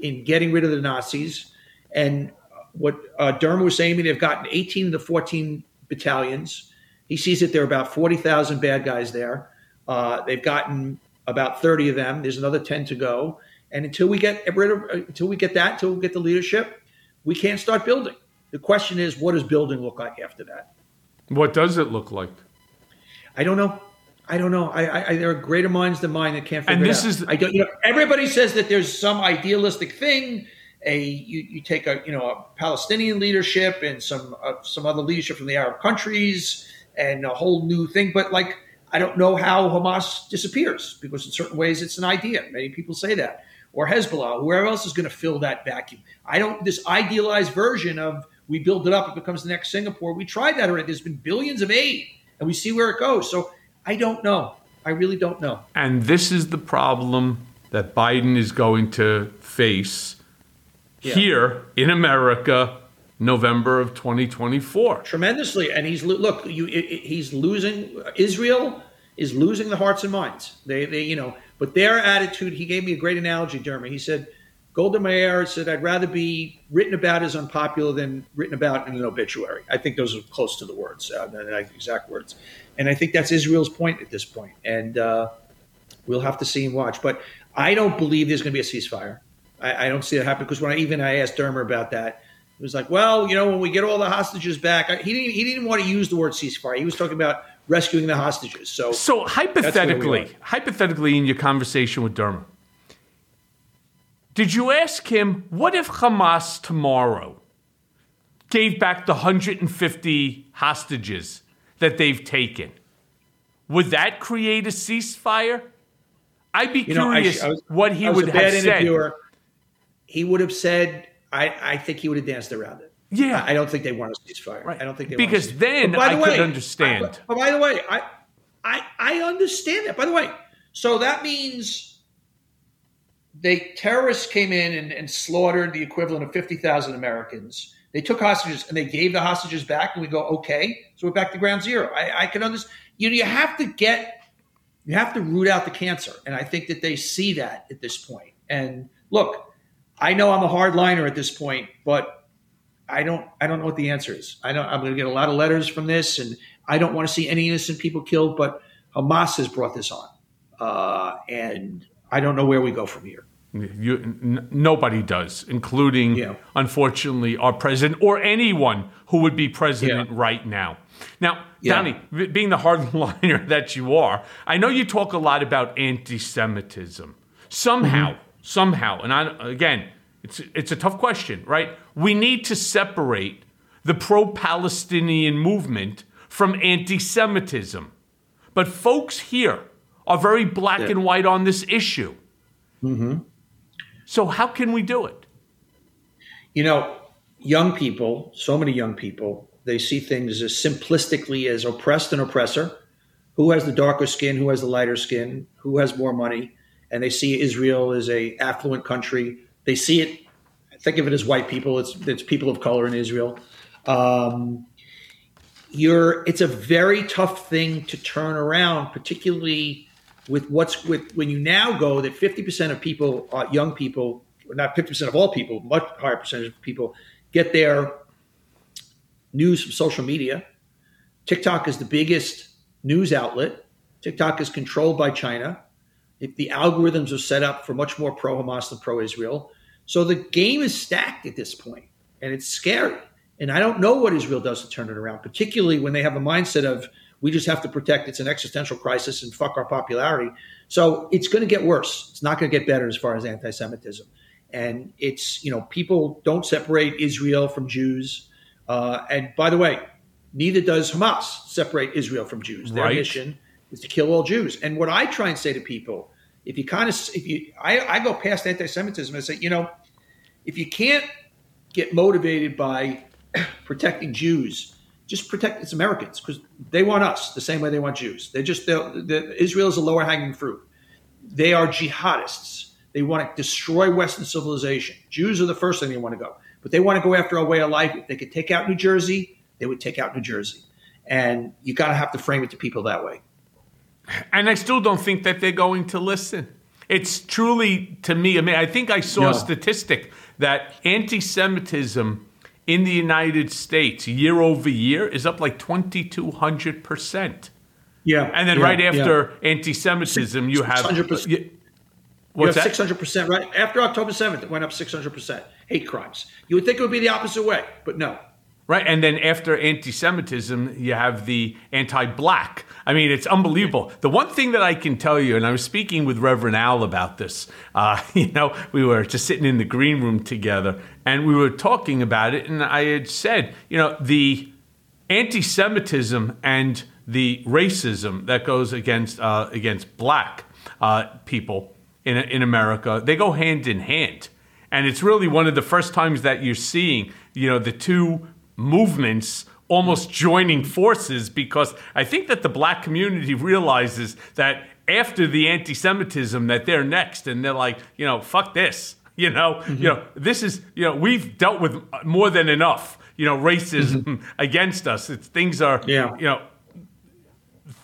in getting rid of the Nazis. And what uh, was saying they've gotten 18 to 14 battalions. He sees that there are about 40,000 bad guys there. Uh, they've gotten about 30 of them. There's another 10 to go. And until we get rid of, until we get that, until we get the leadership, we can't start building. The question is, what does building look like after that? What does it look like? I don't know. I don't know. I, I, there are greater minds than mine that can't figure And it out. is- I don't. You know, everybody says that there's some idealistic thing, a you, you take a you know a Palestinian leadership and some uh, some other leadership from the Arab countries and a whole new thing. But like I don't know how Hamas disappears because in certain ways it's an idea. Many people say that. Or Hezbollah, whoever else is going to fill that vacuum. I don't, this idealized version of we build it up, it becomes the next Singapore. We tried that already. There's been billions of aid and we see where it goes. So I don't know. I really don't know. And this is the problem that Biden is going to face Yeah. here in America, November of 2024. tremendously. And he's look, you, he's losing. Israel is losing the hearts and minds. They, they, you know, but their attitude. He gave me a great analogy, Dermer. He said, Golda Meir said, "I'd rather be written about as unpopular than written about in an obituary." I think those are close to the words, uh, the exact words. And I think that's Israel's point at this point. And uh, we'll have to see and watch. But I don't believe there's going to be a ceasefire. I, I don't see it happen because when I even I asked Dermer about that, it was like, well, you know, when we get all the hostages back, I, he didn't he didn't want to use the word ceasefire. He was talking about rescuing the hostages. So So hypothetically, hypothetically, in your conversation with Dermer, did you ask him what if Hamas tomorrow gave back the 150 hostages that they've taken? Would that create a ceasefire? I'd be you know, I, curious I was, what he would have said. He would have said, I, I think he would have danced around it. Yeah. I, don't think they want a ceasefire. Right. I don't think they Because want a ceasefire. then But by the I could way, understand. I- but by the way, I, I I understand that. By the way, so that means they terrorists came in and, and slaughtered the equivalent of fifty thousand Americans. They took hostages and they gave the hostages back, and we go, okay, so we're back to ground zero. I, I can understand. You know, you have to get, you have to root out the cancer, and I think that they see that at this point. And look, I know I'm a hardliner at this point, but I don't I don't know what the answer is. I don't I'm going to get a lot of letters from this, and I don't want to see any innocent people killed. But Hamas has brought this on, uh, and I don't know where we go from here. You, n- nobody does, including, Yeah. unfortunately, our president or anyone who would be president Yeah. right now. Now, Yeah. Donny, being the hardliner that you are, I know you talk a lot about anti-Semitism. Somehow, Mm-hmm. somehow, and I, again, it's it's a tough question, right? We need to separate the pro-Palestinian movement from anti-Semitism, but folks here are very black Yeah. and white on this issue. So how can we do it? You know, young people, so many young people, they see things as simplistically as oppressed and oppressor. Who has the darker skin? Who has the lighter skin? Who has more money? And they see Israel as a affluent country. They see it. Think of it as white people. It's it's people of color in Israel. Um, you're. It's a very tough thing to turn around, particularly with what's with when you now go that 50% of people, uh, young people, not 50% of all people, much higher percentage of people get their news from social media. TikTok is the biggest news outlet. TikTok is controlled by China. The algorithms are set up for much more pro Hamas than pro Israel. So the game is stacked at this point, and it's scary. And I don't know what Israel does to turn it around, particularly when they have a mindset of we just have to protect. It's an existential crisis and fuck our popularity. So it's going to get worse. It's not going to get better as far as anti-Semitism. And it's you know people don't separate Israel from Jews. Uh, and by the way, neither does Hamas separate Israel from Jews. Their Right. mission is to kill all Jews. And what I try and say to people, if you kind of if you I, I go past anti-Semitism and say, you know, if you can't get motivated by protecting Jews, just protect its Americans because they want us the same way they want Jews. They just Israel is a lower hanging fruit. They are jihadists. They want to destroy Western civilization. Jews are the first thing they want to go, but they want to go after our way of life. If they could take out New Jersey, they would take out New Jersey. And you got to have to frame it to people that way. And I still don't think that they're going to listen. It's truly, to me, I mean, I think I saw No. a statistic that anti Semitism in the United States year over year is up like 2,200%. Yeah. And then yeah, right yeah. after anti Semitism, you have. 600%. Yeah. You What's have that? six hundred percent right after October seventh. It went up six hundred percent. Hate crimes. You would think it would be the opposite way, but no. Right. And then after anti Semitism, you have the anti black. I mean, it's unbelievable. The one thing that I can tell you, and I was speaking with Reverend Al about this, uh, you know, we were just sitting in the green room together and we were talking about it. And I had said, you know, the anti Semitism and the racism that goes against, uh, against black uh, people in, in America, they go hand in hand. And it's really one of the first times that you're seeing, you know, the two movements almost joining forces because I think that the black community realizes that after the anti-Semitism that they're next and they're like, you know, fuck this. You know, mm-hmm. you know, this is, you know, we've dealt with more than enough, you know, racism mm-hmm. against us. It's things are, yeah. you know,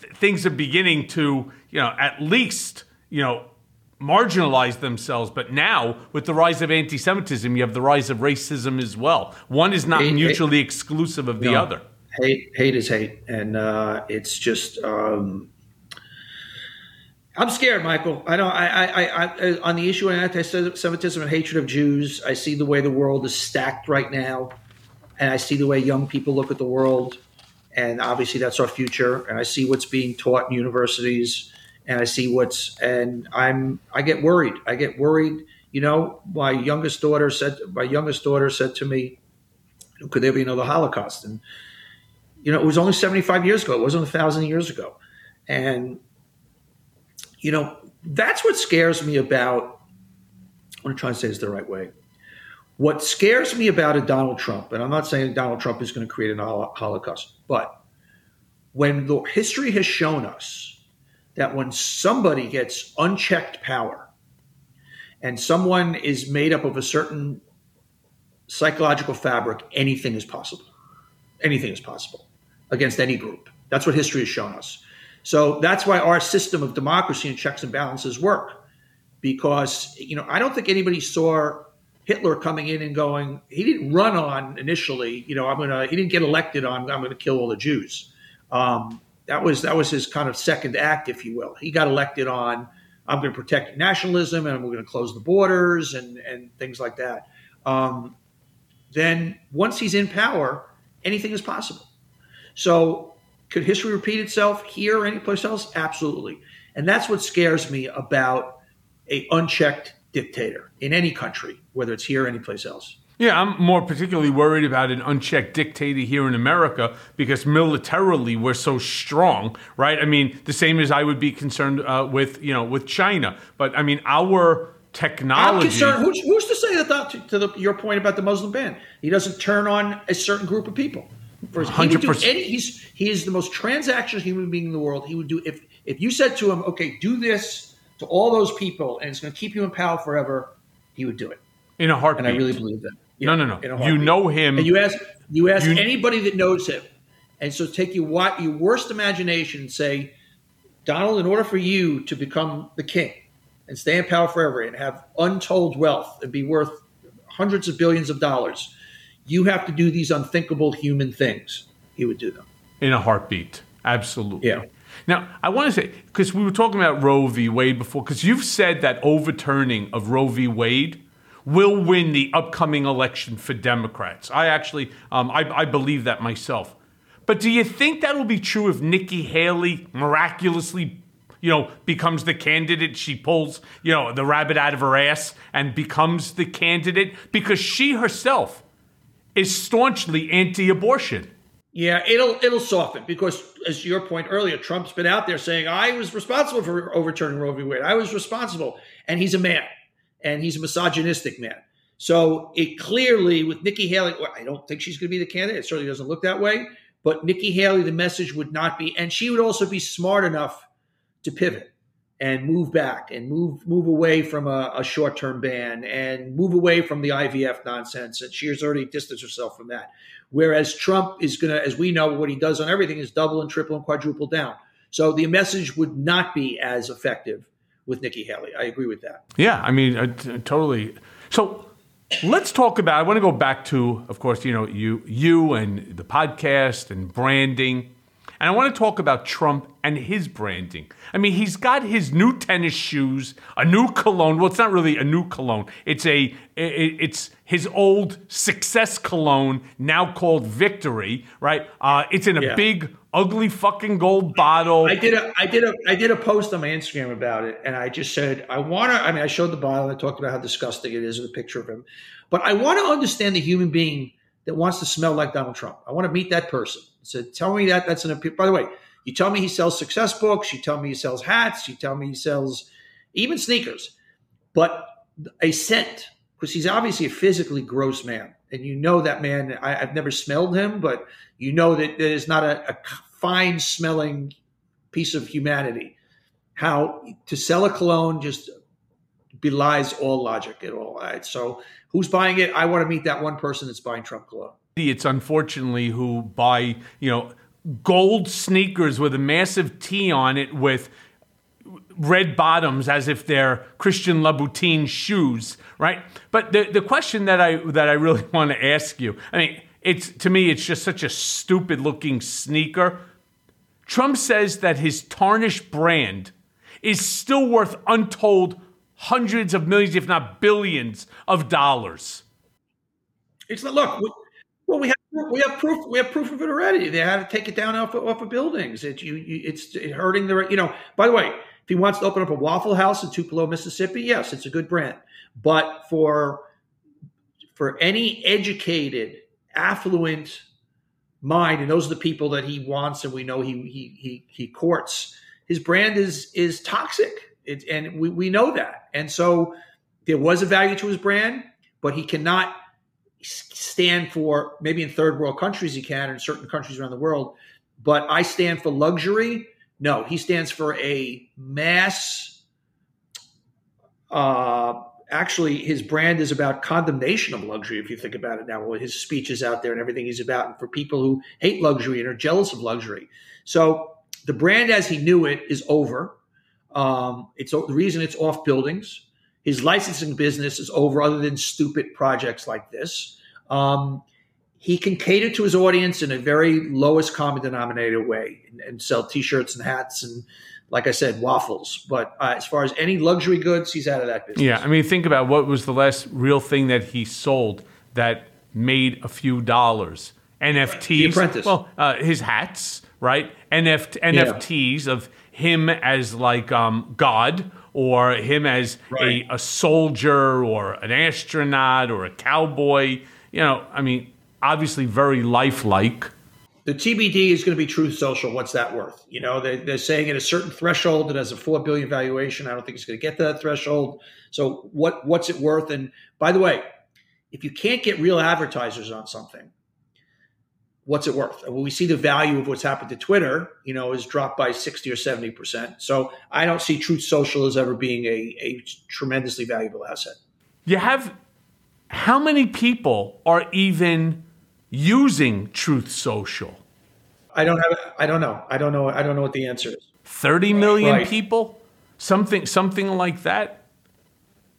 th- things are beginning to, you know, at least, you know, marginalized themselves. But now, with the rise of anti Semitism, you have the rise of racism as well. One is not hate, mutually hate. exclusive of the no. other. Hate, hate is hate. And uh, it's just. Um, I'm scared, Michael. I know. I, I, I, on the issue of anti-Semitism and hatred of Jews, I see the way the world is stacked right now, and I see the way young people look at the world, and obviously that's our future. And I see what's being taught in universities, and I see what's and I'm I get worried. I get worried. You know, my youngest daughter said my youngest daughter said to me, "Could there be another Holocaust?" And you know, it was only 75 years ago. It wasn't a thousand years ago, and you know that's what scares me about. I'm going to try and say this the right way. What scares me about a Donald Trump, and I'm not saying Donald Trump is going to create a Holocaust, but when the history has shown us that when somebody gets unchecked power and someone is made up of a certain psychological fabric, anything is possible. Anything is possible against any group. That's what history has shown us. So that's why our system of democracy and checks and balances work. Because, you know, I don't think anybody saw Hitler coming in and going, he didn't run on initially, you know, I'm going to, he didn't get elected on, I'm going to kill all the Jews. Um, that was that was his kind of second act, if you will. He got elected on I'm going to protect nationalism and we're going to close the borders and and things like that. Um, then once he's in power, anything is possible. So could history repeat itself here or anyplace else? Absolutely. And that's what scares me about a unchecked dictator in any country, whether it's here or anyplace else. Yeah, I'm more particularly worried about an unchecked dictator here in America because militarily we're so strong, right? I mean, the same as I would be concerned uh, with, you know, with China. But I mean, our technology. I'm concerned. Who's, who's to say that, that to the, your point about the Muslim ban? He doesn't turn on a certain group of people. Hundred percent. He's he is the most transactional human being in the world. He would do if if you said to him, "Okay, do this to all those people, and it's going to keep you in power forever," he would do it in a heartbeat. And I really believe that. Yeah, no, no, no. You know him. And you ask you ask you, anybody that knows him, and so take you what your worst imagination and say, Donald, in order for you to become the king and stay in power forever and have untold wealth and be worth hundreds of billions of dollars, you have to do these unthinkable human things. He would do them in a heartbeat. Absolutely. Yeah. Now, I want to say, because we were talking about Roe v. Wade before, because you've said that overturning of Roe v. Wade will win the upcoming election for Democrats. I actually, um, I, I believe that myself. But do you think that will be true if Nikki Haley miraculously, you know, becomes the candidate? She pulls, you know, the rabbit out of her ass and becomes the candidate because she herself is staunchly anti-abortion. Yeah, it'll it'll soften because, as your point earlier, Trump's been out there saying I was responsible for overturning Roe v. Wade. I was responsible, and he's a man and he's a misogynistic man. So it clearly, with Nikki Haley, well, I don't think she's going to be the candidate. It certainly doesn't look that way. But Nikki Haley, the message would not be, and she would also be smart enough to pivot and move back and move move away from a, a short term ban and move away from the IVF nonsense. And she has already distanced herself from that. Whereas Trump is going to, as we know, what he does on everything is double and triple and quadruple down. So the message would not be as effective with Nikki Haley. I agree with that. Yeah, I mean, uh, t- totally. So let's talk about. I want to go back to, of course, you know, you you and the podcast and branding. And I want to talk about Trump and his branding. I mean, he's got his new tennis shoes, a new cologne. Well, it's not really a new cologne. It's a it, it's his old success cologne, now called Victory, right? Uh, it's in a Yeah. big, ugly fucking gold bottle. I did a I did a I did a post on my Instagram about it, and I just said I want to. I mean, I showed the bottle and I talked about how disgusting it is with a picture of him, but I want to understand the human being that wants to smell like Donald Trump. I want to meet that person. So tell me that that's an appeal. By the way, you tell me he sells success books. You tell me he sells hats. You tell me he sells even sneakers, but a scent because he's obviously a physically gross man, and you know that man. I, I've never smelled him, but you know that that is not a, a fine smelling piece of humanity. How to sell a cologne just belies all logic at all. Right? So who's buying it? I want to meet that one person that's buying Trump cologne. Idiots, unfortunately, who buy, you know, gold sneakers with a massive T on it with red bottoms as if they're Christian Louboutin shoes, right? But the the question that I that I really want to ask you, I mean, it's to me it's just such a stupid looking sneaker. Trump says that his tarnished brand is still worth untold hundreds of millions, if not billions, of dollars. It's look. We, well, we have we have proof. We have proof of it already. They had to take it down off of, off of buildings. It, you, you, it's hurting the. You know. By the way, if he wants to open up a Waffle House in Tupelo, Mississippi, yes, it's a good brand. But for for any educated, affluent mind, and those are the people that he wants, and we know he he he, he courts. His brand is is toxic, it, and we we know that. And so there was a value to his brand, but he cannot stand for maybe in third world countries he can in certain countries around the world but i stand for luxury? No he stands for a mass uh actually his brand is about condemnation of luxury if you think about it now well, his speech is out there and everything he's about and for people who hate luxury and are jealous of luxury. So the brand as he knew it is over. Um, it's the reason it's off buildings his licensing business is over, other than stupid projects like this. Um, he can cater to his audience in a very lowest common denominator way and, and sell T-shirts and hats and, like I said, waffles. But uh, as far as any luxury goods, he's out of that business. Yeah, I mean, think about what was the last real thing that he sold that made a few dollars. NFTs. The Apprentice. Well, uh, his hats, right? NFT, NFTs of him as like um, God or him as Right. a, a soldier or an astronaut or a cowboy. You know, I mean, obviously very lifelike. the TBD is going to be Truth Social. What's that worth? You know, they, they're saying at a certain threshold it has a four billion valuation. I don't think it's going to get to that threshold. So what what's it worth? And by the way, if you can't get real advertisers on something, what's it worth? Well, we see the value of what's happened to Twitter. You know, is dropped by sixty or seventy percent. So I don't see Truth Social as ever being a, a tremendously valuable asset. You have how many people are even using Truth Social? I don't have. I don't know. I don't know. I don't know what the answer is. 30 million Right. people something something like that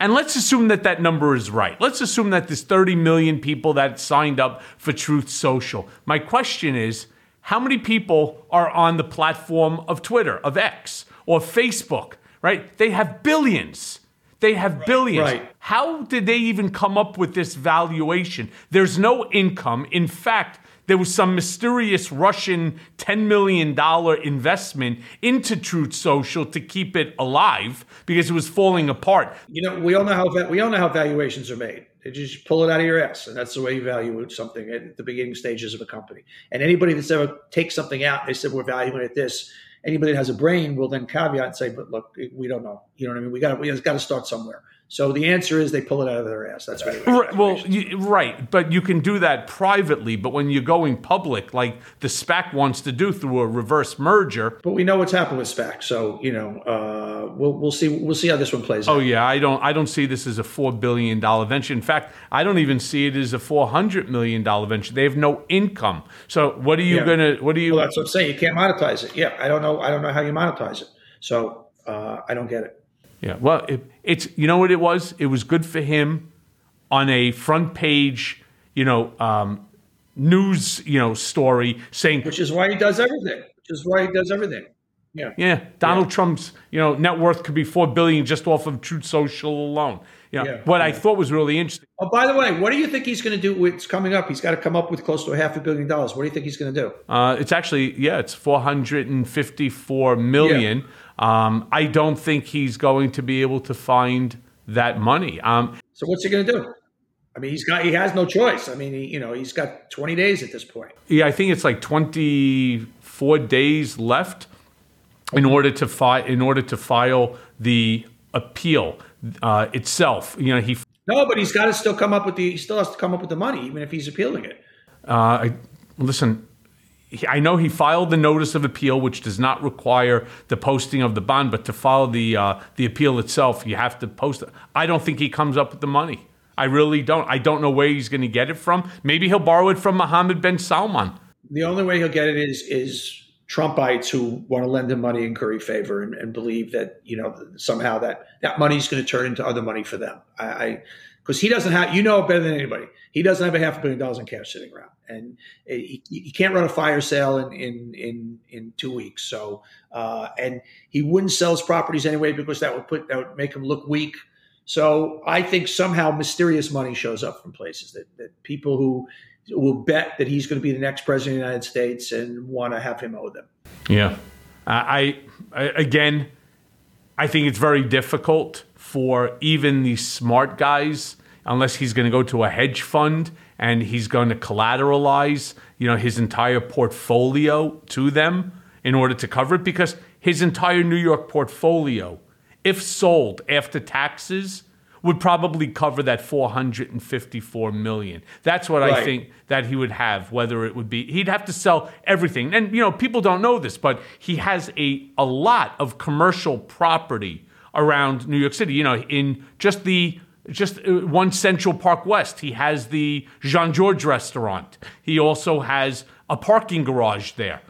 and let's assume that that number is right. Let's assume that there's 30 million people that signed up for truth social. My question is how many people are on the platform of twitter of x or facebook right? They have billions. They have billions. Right. how did they even come up with this valuation? There's no income. In fact there was some mysterious Russian $10 million investment into Truth Social to keep it alive because it was falling apart. You know, we all know how we all know how valuations are made. They just pull it out of your ass, and that's the way you value something at the beginning stages of a company. And anybody that's ever takes something out, they said we're valuing it this. Anybody that has a brain will then caveat and say, "But look, we don't know. You know what I mean? We got we got to start somewhere." So the answer is they pull it out of their ass. That's is. Right, well, you, right, but you can do that privately. But when you're going public, like the SPAC wants to do through a reverse merger, But we know what's happened with SPAC, so you know uh, we'll we'll see we'll see how this one plays oh out. yeah, I don't, I don't see this as a four billion dollar venture. In fact, I don't even see it as a four hundred million dollar venture. They have no income. So what are you Yeah. gonna? What are you? Well, that's what I'm saying. You can't monetize it. Yeah, I don't know. I don't know how you monetize it. So uh, I don't get it. Yeah, well, it, it's you know what it was. It was good for him on a front page, you know, um, news, you know, story saying Which is why he does everything. which is why he does everything. Yeah. Yeah, Donald Trump's you know net worth could be four billion just off of Truth Social alone. You know, Yeah, what I thought was really interesting. Oh, by the way, what do you think he's going to do? What's coming up? He's got to come up with close to a half a billion dollars. What do you think he's going to do? Uh, it's actually yeah, it's four hundred and fifty-four million. Um, I don't think he's going to be able to find that money. Um, So what's he going to do? I mean, he's got he has no choice. I mean, he, you know, he's got 20 days at this point. yeah, I think it's like twenty-four days left in order to file in order to file the appeal uh, itself. You know, he No, but he's got to still come up with the he still has to come up with the money, even if he's appealing it. Uh, I, listen, I know he filed the notice of appeal, which does not require the posting of the bond, but to file the uh, the appeal itself, you have to post it. I don't think he comes up with the money. I really don't. I don't know where he's going to get it from. Maybe he'll borrow it from Mohammed bin Salman. The only way he'll get it is is Trumpites who want to lend him money and curry favor and, and believe that you know somehow that that money's going to turn into other money for them. I because he doesn't have you know better than anybody. He doesn't have a half a billion dollars in cash sitting around, and he, he can't run a fire sale in in in, in two weeks. So uh, and he wouldn't sell his properties anyway because that would put that would make him look weak. So I think somehow mysterious money shows up from places that, that people who will bet that he's going to be the next president of the United States and want to have him owe them. Yeah, I, I again, I think it's very difficult for even these smart guys, unless he's going to go to a hedge fund and he's going to collateralize, you know, his entire portfolio to them in order to cover it, because his entire New York portfolio, if sold after taxes, would probably cover that 454 million. That's what I think that he would have, whether it would be he'd have to sell everything. And you know, people don't know this, but he has a a lot of commercial property around New York City. You know, in just the just uh, one Central Park West, he has the Jean-Georges restaurant. He also has a parking garage there.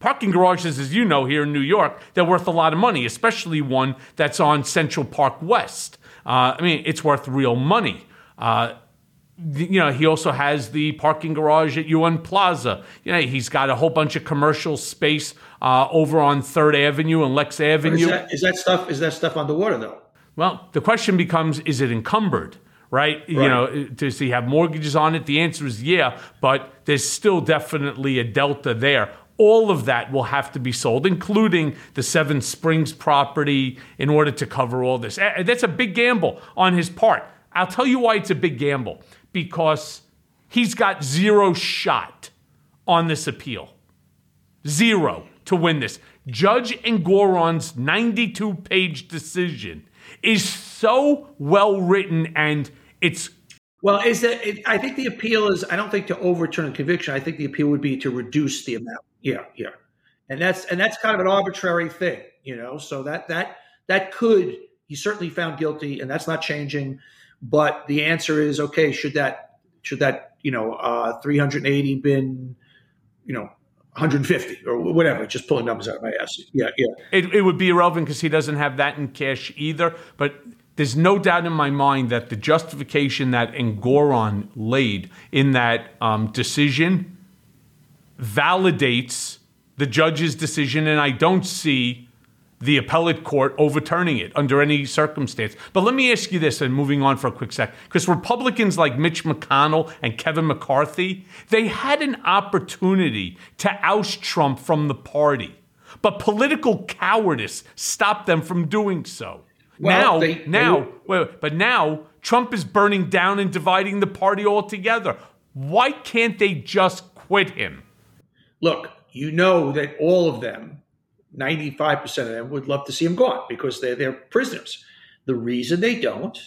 Parking garages, as you know, here in New York, they're worth a lot of money, especially one that's on Central Park West. Uh, I mean, it's worth real money. Uh, you know, he also has the parking garage at UN Plaza. You know, he's got a whole bunch of commercial space uh, over on Third Avenue and Lex Is Avenue. that, is that stuff is that stuff underwater though? Well, the question becomes is it encumbered? Right? You know, does he have mortgages on it? The answer is yeah, but there's still definitely a delta there. All of that will have to be sold, including the Seven Springs property, in order to cover all this. That's a big gamble on his part. I'll tell you why it's a big gamble because he's got zero shot on this appeal. Zero to win this. Judge Engoron's 92 page decision is so well written and it's Well, is that it, I think the appeal is I don't think to overturn a conviction. I think the appeal would be to reduce the amount. Yeah, yeah, and that's and that's kind of an arbitrary thing, you know. So that that that could he certainly found guilty, and that's not changing. But the answer is okay. Should that should that you know uh, 380 been you know 150 or whatever? Just pulling numbers out of my ass. Yeah, yeah. it, it would be irrelevant because he doesn't have that in cash either. But there's no doubt in my mind that the justification that Engoron laid in that um, decision validates the judge's decision, and I don't see the appellate court overturning it under any circumstance. But let me ask you this, and moving on for a quick sec, because Republicans like Mitch McConnell and Kevin McCarthy, they had an opportunity to oust Trump from the party, but political cowardice stopped them from doing so. Well, now, they- they now, were- wait, but now Trump is burning down and dividing the party altogether. Why can't they just quit him? look, you know that all of them, 95% of them, would love to see him gone because they're, they're prisoners. The reason they don't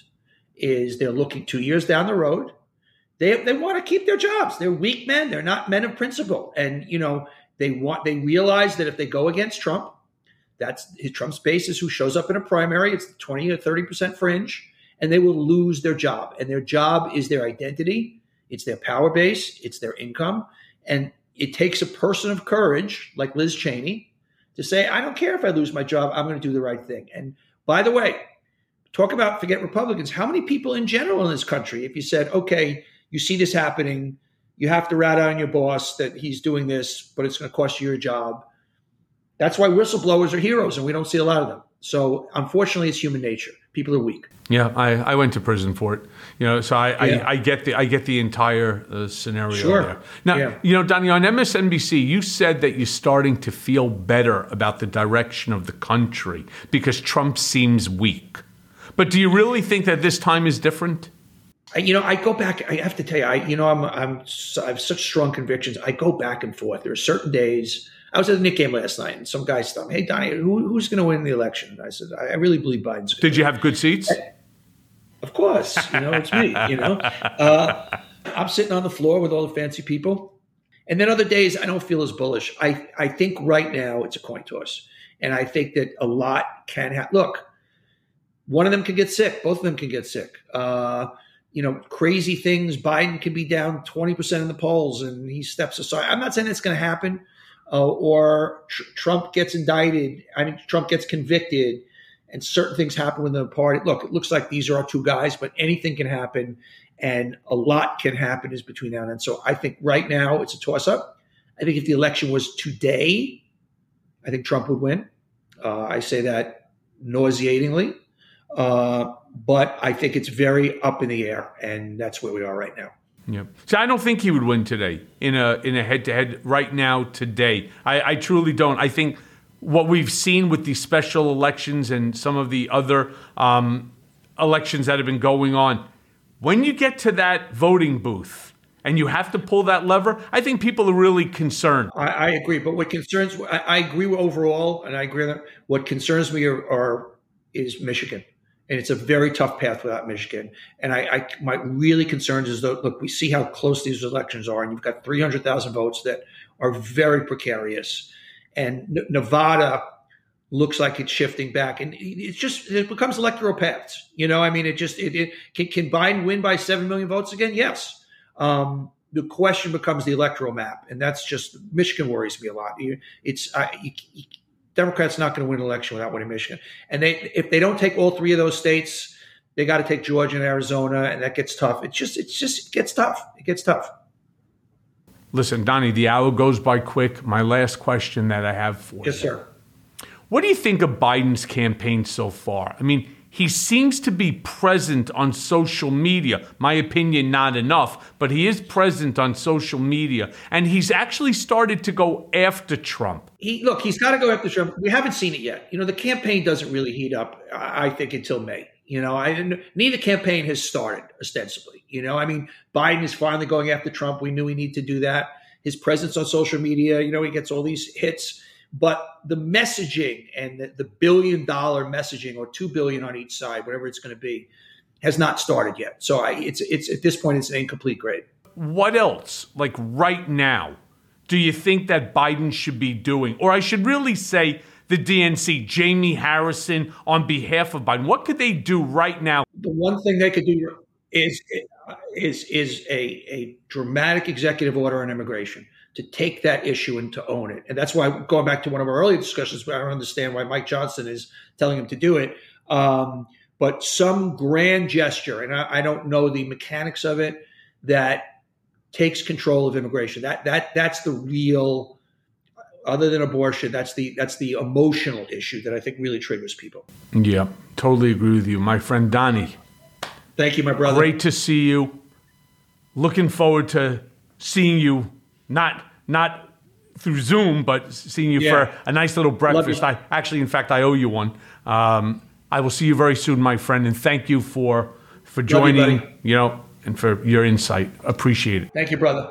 is they're looking two years down the road. They, they want to keep their jobs. They're weak men. They're not men of principle. And, you know, they want, they realize that if they go against Trump, that's Trump's base is who shows up in a primary. It's 20 or 30% fringe, and they will lose their job. And their job is their identity, it's their power base, it's their income. And it takes a person of courage like Liz Cheney to say, I don't care if I lose my job, I'm going to do the right thing. And by the way, talk about forget Republicans. How many people in general in this country, if you said, okay, you see this happening, you have to rat on your boss that he's doing this, but it's going to cost you your job. That's why whistleblowers are heroes, and we don't see a lot of them. So unfortunately, it's human nature. People are weak. Yeah, I, I went to prison for it. You know, so I, Yeah. I, I get the I get the entire uh, scenario Sure. there. Now, Yeah. you know, Donny, on MSNBC, you said that you're starting to feel better about the direction of the country because Trump seems weak. But do you really think that this time is different? I- you know, I go back. I have to tell you, I you know, I'm I'm I have such strong convictions. I go back and forth. There are certain days. I was at the Knick game last night, and some guy stopped me. Hey, Donny, who, who's going to win the election? I said, I, I really believe Biden's. Did you have good seats? Of course, you know it's me. You know, uh, I'm sitting on the floor with all the fancy people, and then other days I don't feel as bullish. I I think right now it's a coin toss, and I think that a lot can happen. Look, one of them can get sick. Both of them can get sick. Uh, you know, crazy things. Biden can be down 20% in the polls and he steps aside. I'm not saying it's going to happen. Uh, or tr- Trump gets indicted. I mean, Trump gets convicted and certain things happen within the party. Look, it looks like these are our two guys, but anything can happen and a lot can happen is between now and then. So I think right now it's a toss up. I think if the election was today, I think Trump would win. Uh, I say that nauseatingly. Uh, but I think it's very up in the air, and that's where we are right now. Yeah. So I don't think he would win today in a in a head to head right now today. I, I truly don't. I think what we've seen with these special elections and some of the other um, elections that have been going on, when you get to that voting booth and you have to pull that lever, I think people are really concerned. I, I agree, but what concerns I, I agree overall, and I agree that what concerns me are, are is Michigan, and it's a very tough path without Michigan. And I, I my really concerns is that look, we see how close these elections are, and you've got three hundred thousand votes that are very precarious, and Nevada looks like it's shifting back, and it's just it becomes electoral paths. You know, I mean, it just it, it can, can Biden win by seven million votes again? Yes. Um, the question becomes the electoral map, and that's just Michigan worries me a lot. It's I, you, you, Democrats not going to win an election without winning Michigan, and they if they don't take all three of those states, they got to take Georgia and Arizona, and that gets tough. It's just it's just it gets tough. It gets tough. Listen, Donny, the hour goes by quick. My last question that I have for Yes, you. Yes, sir. What do you think of Biden's campaign so far? I mean, he seems to be present on social media. My opinion, not enough, but he is present on social media. And he's actually started to go after Trump. He look, he's got to go after Trump. We haven't seen it yet. You know, the campaign doesn't really heat up. I think until May. You know, I neither campaign has started ostensibly. You know, I mean, Biden is finally going after Trump. We knew we need to do that. His presence on social media, you know, he gets all these hits, but the messaging and the, the billion dollar messaging or two billion on each side, whatever it's going to be, has not started yet. So I, it's it's at this point it's an incomplete grade. What else, like right now, do you think that Biden should be doing? Or I should really say the DNC, Jamie Harrison, on behalf of Biden. What could they do right now? the one thing they could do is is is a, a dramatic executive order on immigration to take that issue and to own it. And that's why going back to one of our earlier discussions, I don't understand why Mike Johnson is telling him to do it. Um, but some grand gesture, and I, I don't know the mechanics of it, that takes control of immigration. That that that's the real other than abortion, that's the that's the emotional issue that I think really triggers people. Yeah, totally agree with you. My friend Donny, Thank you, my brother. great to see you. Looking forward to seeing you, not not through Zoom, but seeing you Yeah. for a nice little breakfast. I actually, in fact, I owe you one. Um, I will see you very soon, my friend, and thank you for for joining. buddy. you know, and for your insight. Appreciate it. Thank you, brother.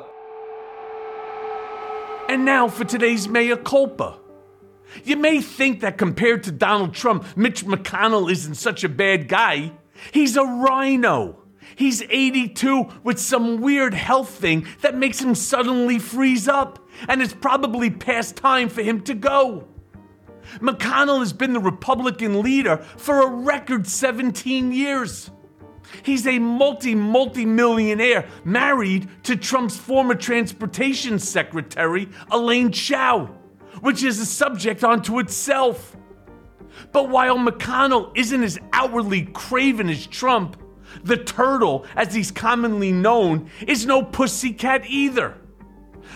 And now for today's mea culpa. You may think that compared to Donald Trump, Mitch McConnell isn't such a bad guy. He's a RINO. He's 82 with some weird health thing that makes him suddenly freeze up, and it's probably past time for him to go. McConnell has been the Republican leader for a record 17 years. He's a multi, multi millionaire married to Trump's former transportation secretary, Elaine Chao, which is a subject unto itself. But while McConnell isn't as outwardly craven as Trump, the turtle, as he's commonly known, is no pussycat either.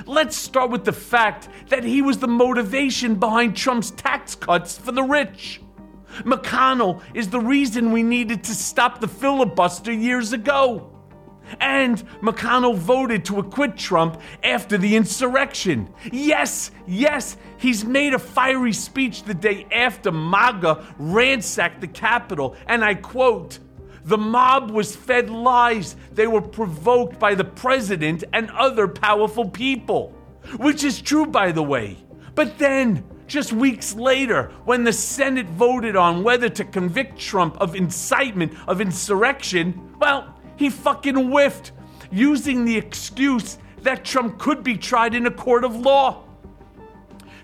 Let's start with the fact that he was the motivation behind Trump's tax cuts for the rich. McConnell is the reason we needed to stop the filibuster years ago. And McConnell voted to acquit Trump after the insurrection. Yes, yes, he's made a fiery speech the day after MAGA ransacked the Capitol, and I quote, the mob was fed lies. They were provoked by the president and other powerful people. Which is true, by the way. But then, just weeks later, when the Senate voted on whether to convict Trump of incitement of insurrection, well, he fucking whiffed, using the excuse that Trump could be tried in a court of law.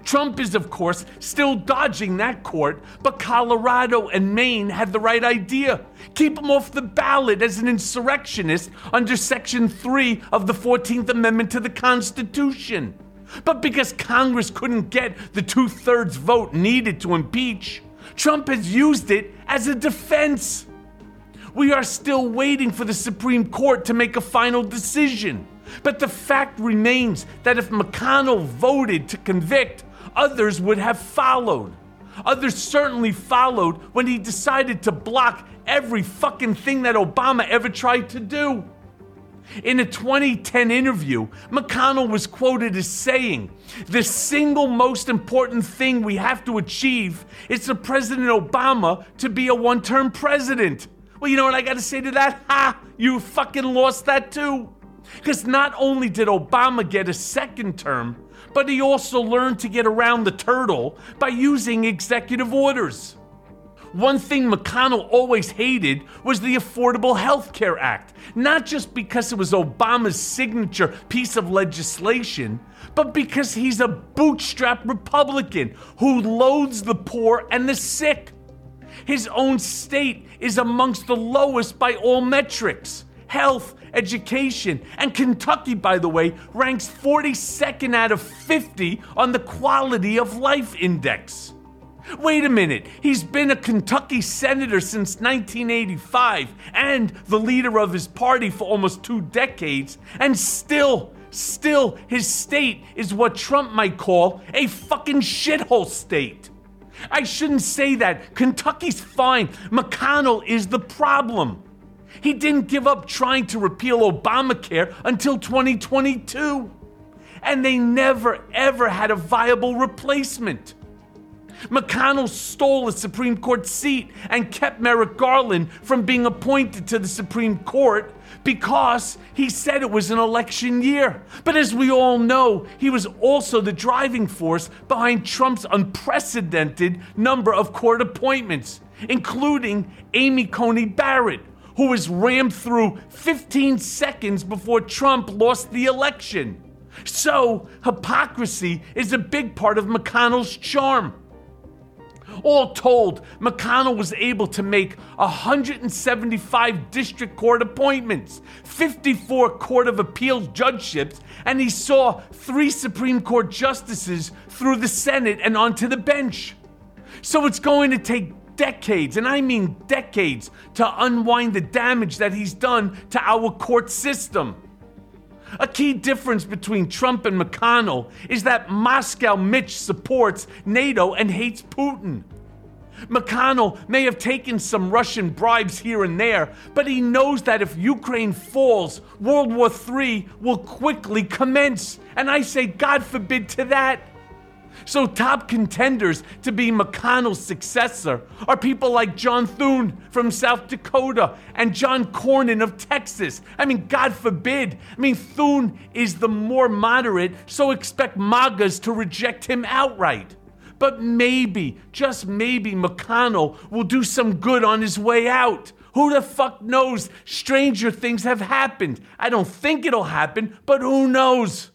Trump is, of course, still dodging that court, but Colorado and Maine had the right idea. Keep him off the ballot as an insurrectionist under Section 3 of the 14th Amendment to the Constitution. But because Congress couldn't get the two thirds vote needed to impeach, Trump has used it as a defense. We are still waiting for the Supreme Court to make a final decision. But the fact remains that if McConnell voted to convict, others would have followed. Others certainly followed when he decided to block every fucking thing that Obama ever tried to do. In a 2010 interview, McConnell was quoted as saying, The single most important thing we have to achieve is for President Obama to be a one term president. Well, you know what I gotta say to that? Ha! You fucking lost that too. Because not only did Obama get a second term, but he also learned to get around the turtle by using executive orders. One thing McConnell always hated was the Affordable Health Care Act, not just because it was Obama's signature piece of legislation, but because he's a bootstrap Republican who loathes the poor and the sick. His own state is amongst the lowest by all metrics health, education, and Kentucky, by the way, ranks 42nd out of 50 on the Quality of Life Index. Wait a minute, he's been a Kentucky senator since 1985 and the leader of his party for almost two decades, and still, still, his state is what Trump might call a fucking shithole state. I shouldn't say that. Kentucky's fine. McConnell is the problem. He didn't give up trying to repeal Obamacare until 2022. And they never, ever had a viable replacement. McConnell stole a Supreme Court seat and kept Merrick Garland from being appointed to the Supreme Court because he said it was an election year. But as we all know, he was also the driving force behind Trump's unprecedented number of court appointments, including Amy Coney Barrett, who was rammed through 15 seconds before Trump lost the election. So, hypocrisy is a big part of McConnell's charm. All told, McConnell was able to make 175 district court appointments, 54 Court of Appeals judgeships, and he saw three Supreme Court justices through the Senate and onto the bench. So it's going to take decades, and I mean decades, to unwind the damage that he's done to our court system. A key difference between Trump and McConnell is that Moscow Mitch supports NATO and hates Putin. McConnell may have taken some Russian bribes here and there, but he knows that if Ukraine falls, World War III will quickly commence. And I say, God forbid to that. So, top contenders to be McConnell's successor are people like John Thune from South Dakota and John Cornyn of Texas. I mean, God forbid. I mean, Thune is the more moderate, so expect MAGAs to reject him outright. But maybe, just maybe, McConnell will do some good on his way out. Who the fuck knows? Stranger things have happened. I don't think it'll happen, but who knows?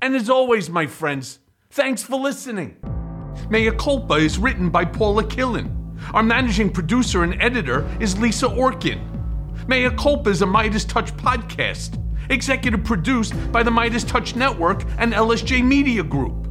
And as always, my friends, thanks for listening. Mea Culpa is written by Paula Killen. Our managing producer and editor is Lisa Orkin. Mea Culpa is a MeidasTouch podcast, executive produced by the MeidasTouch Network and LSJ Media Group.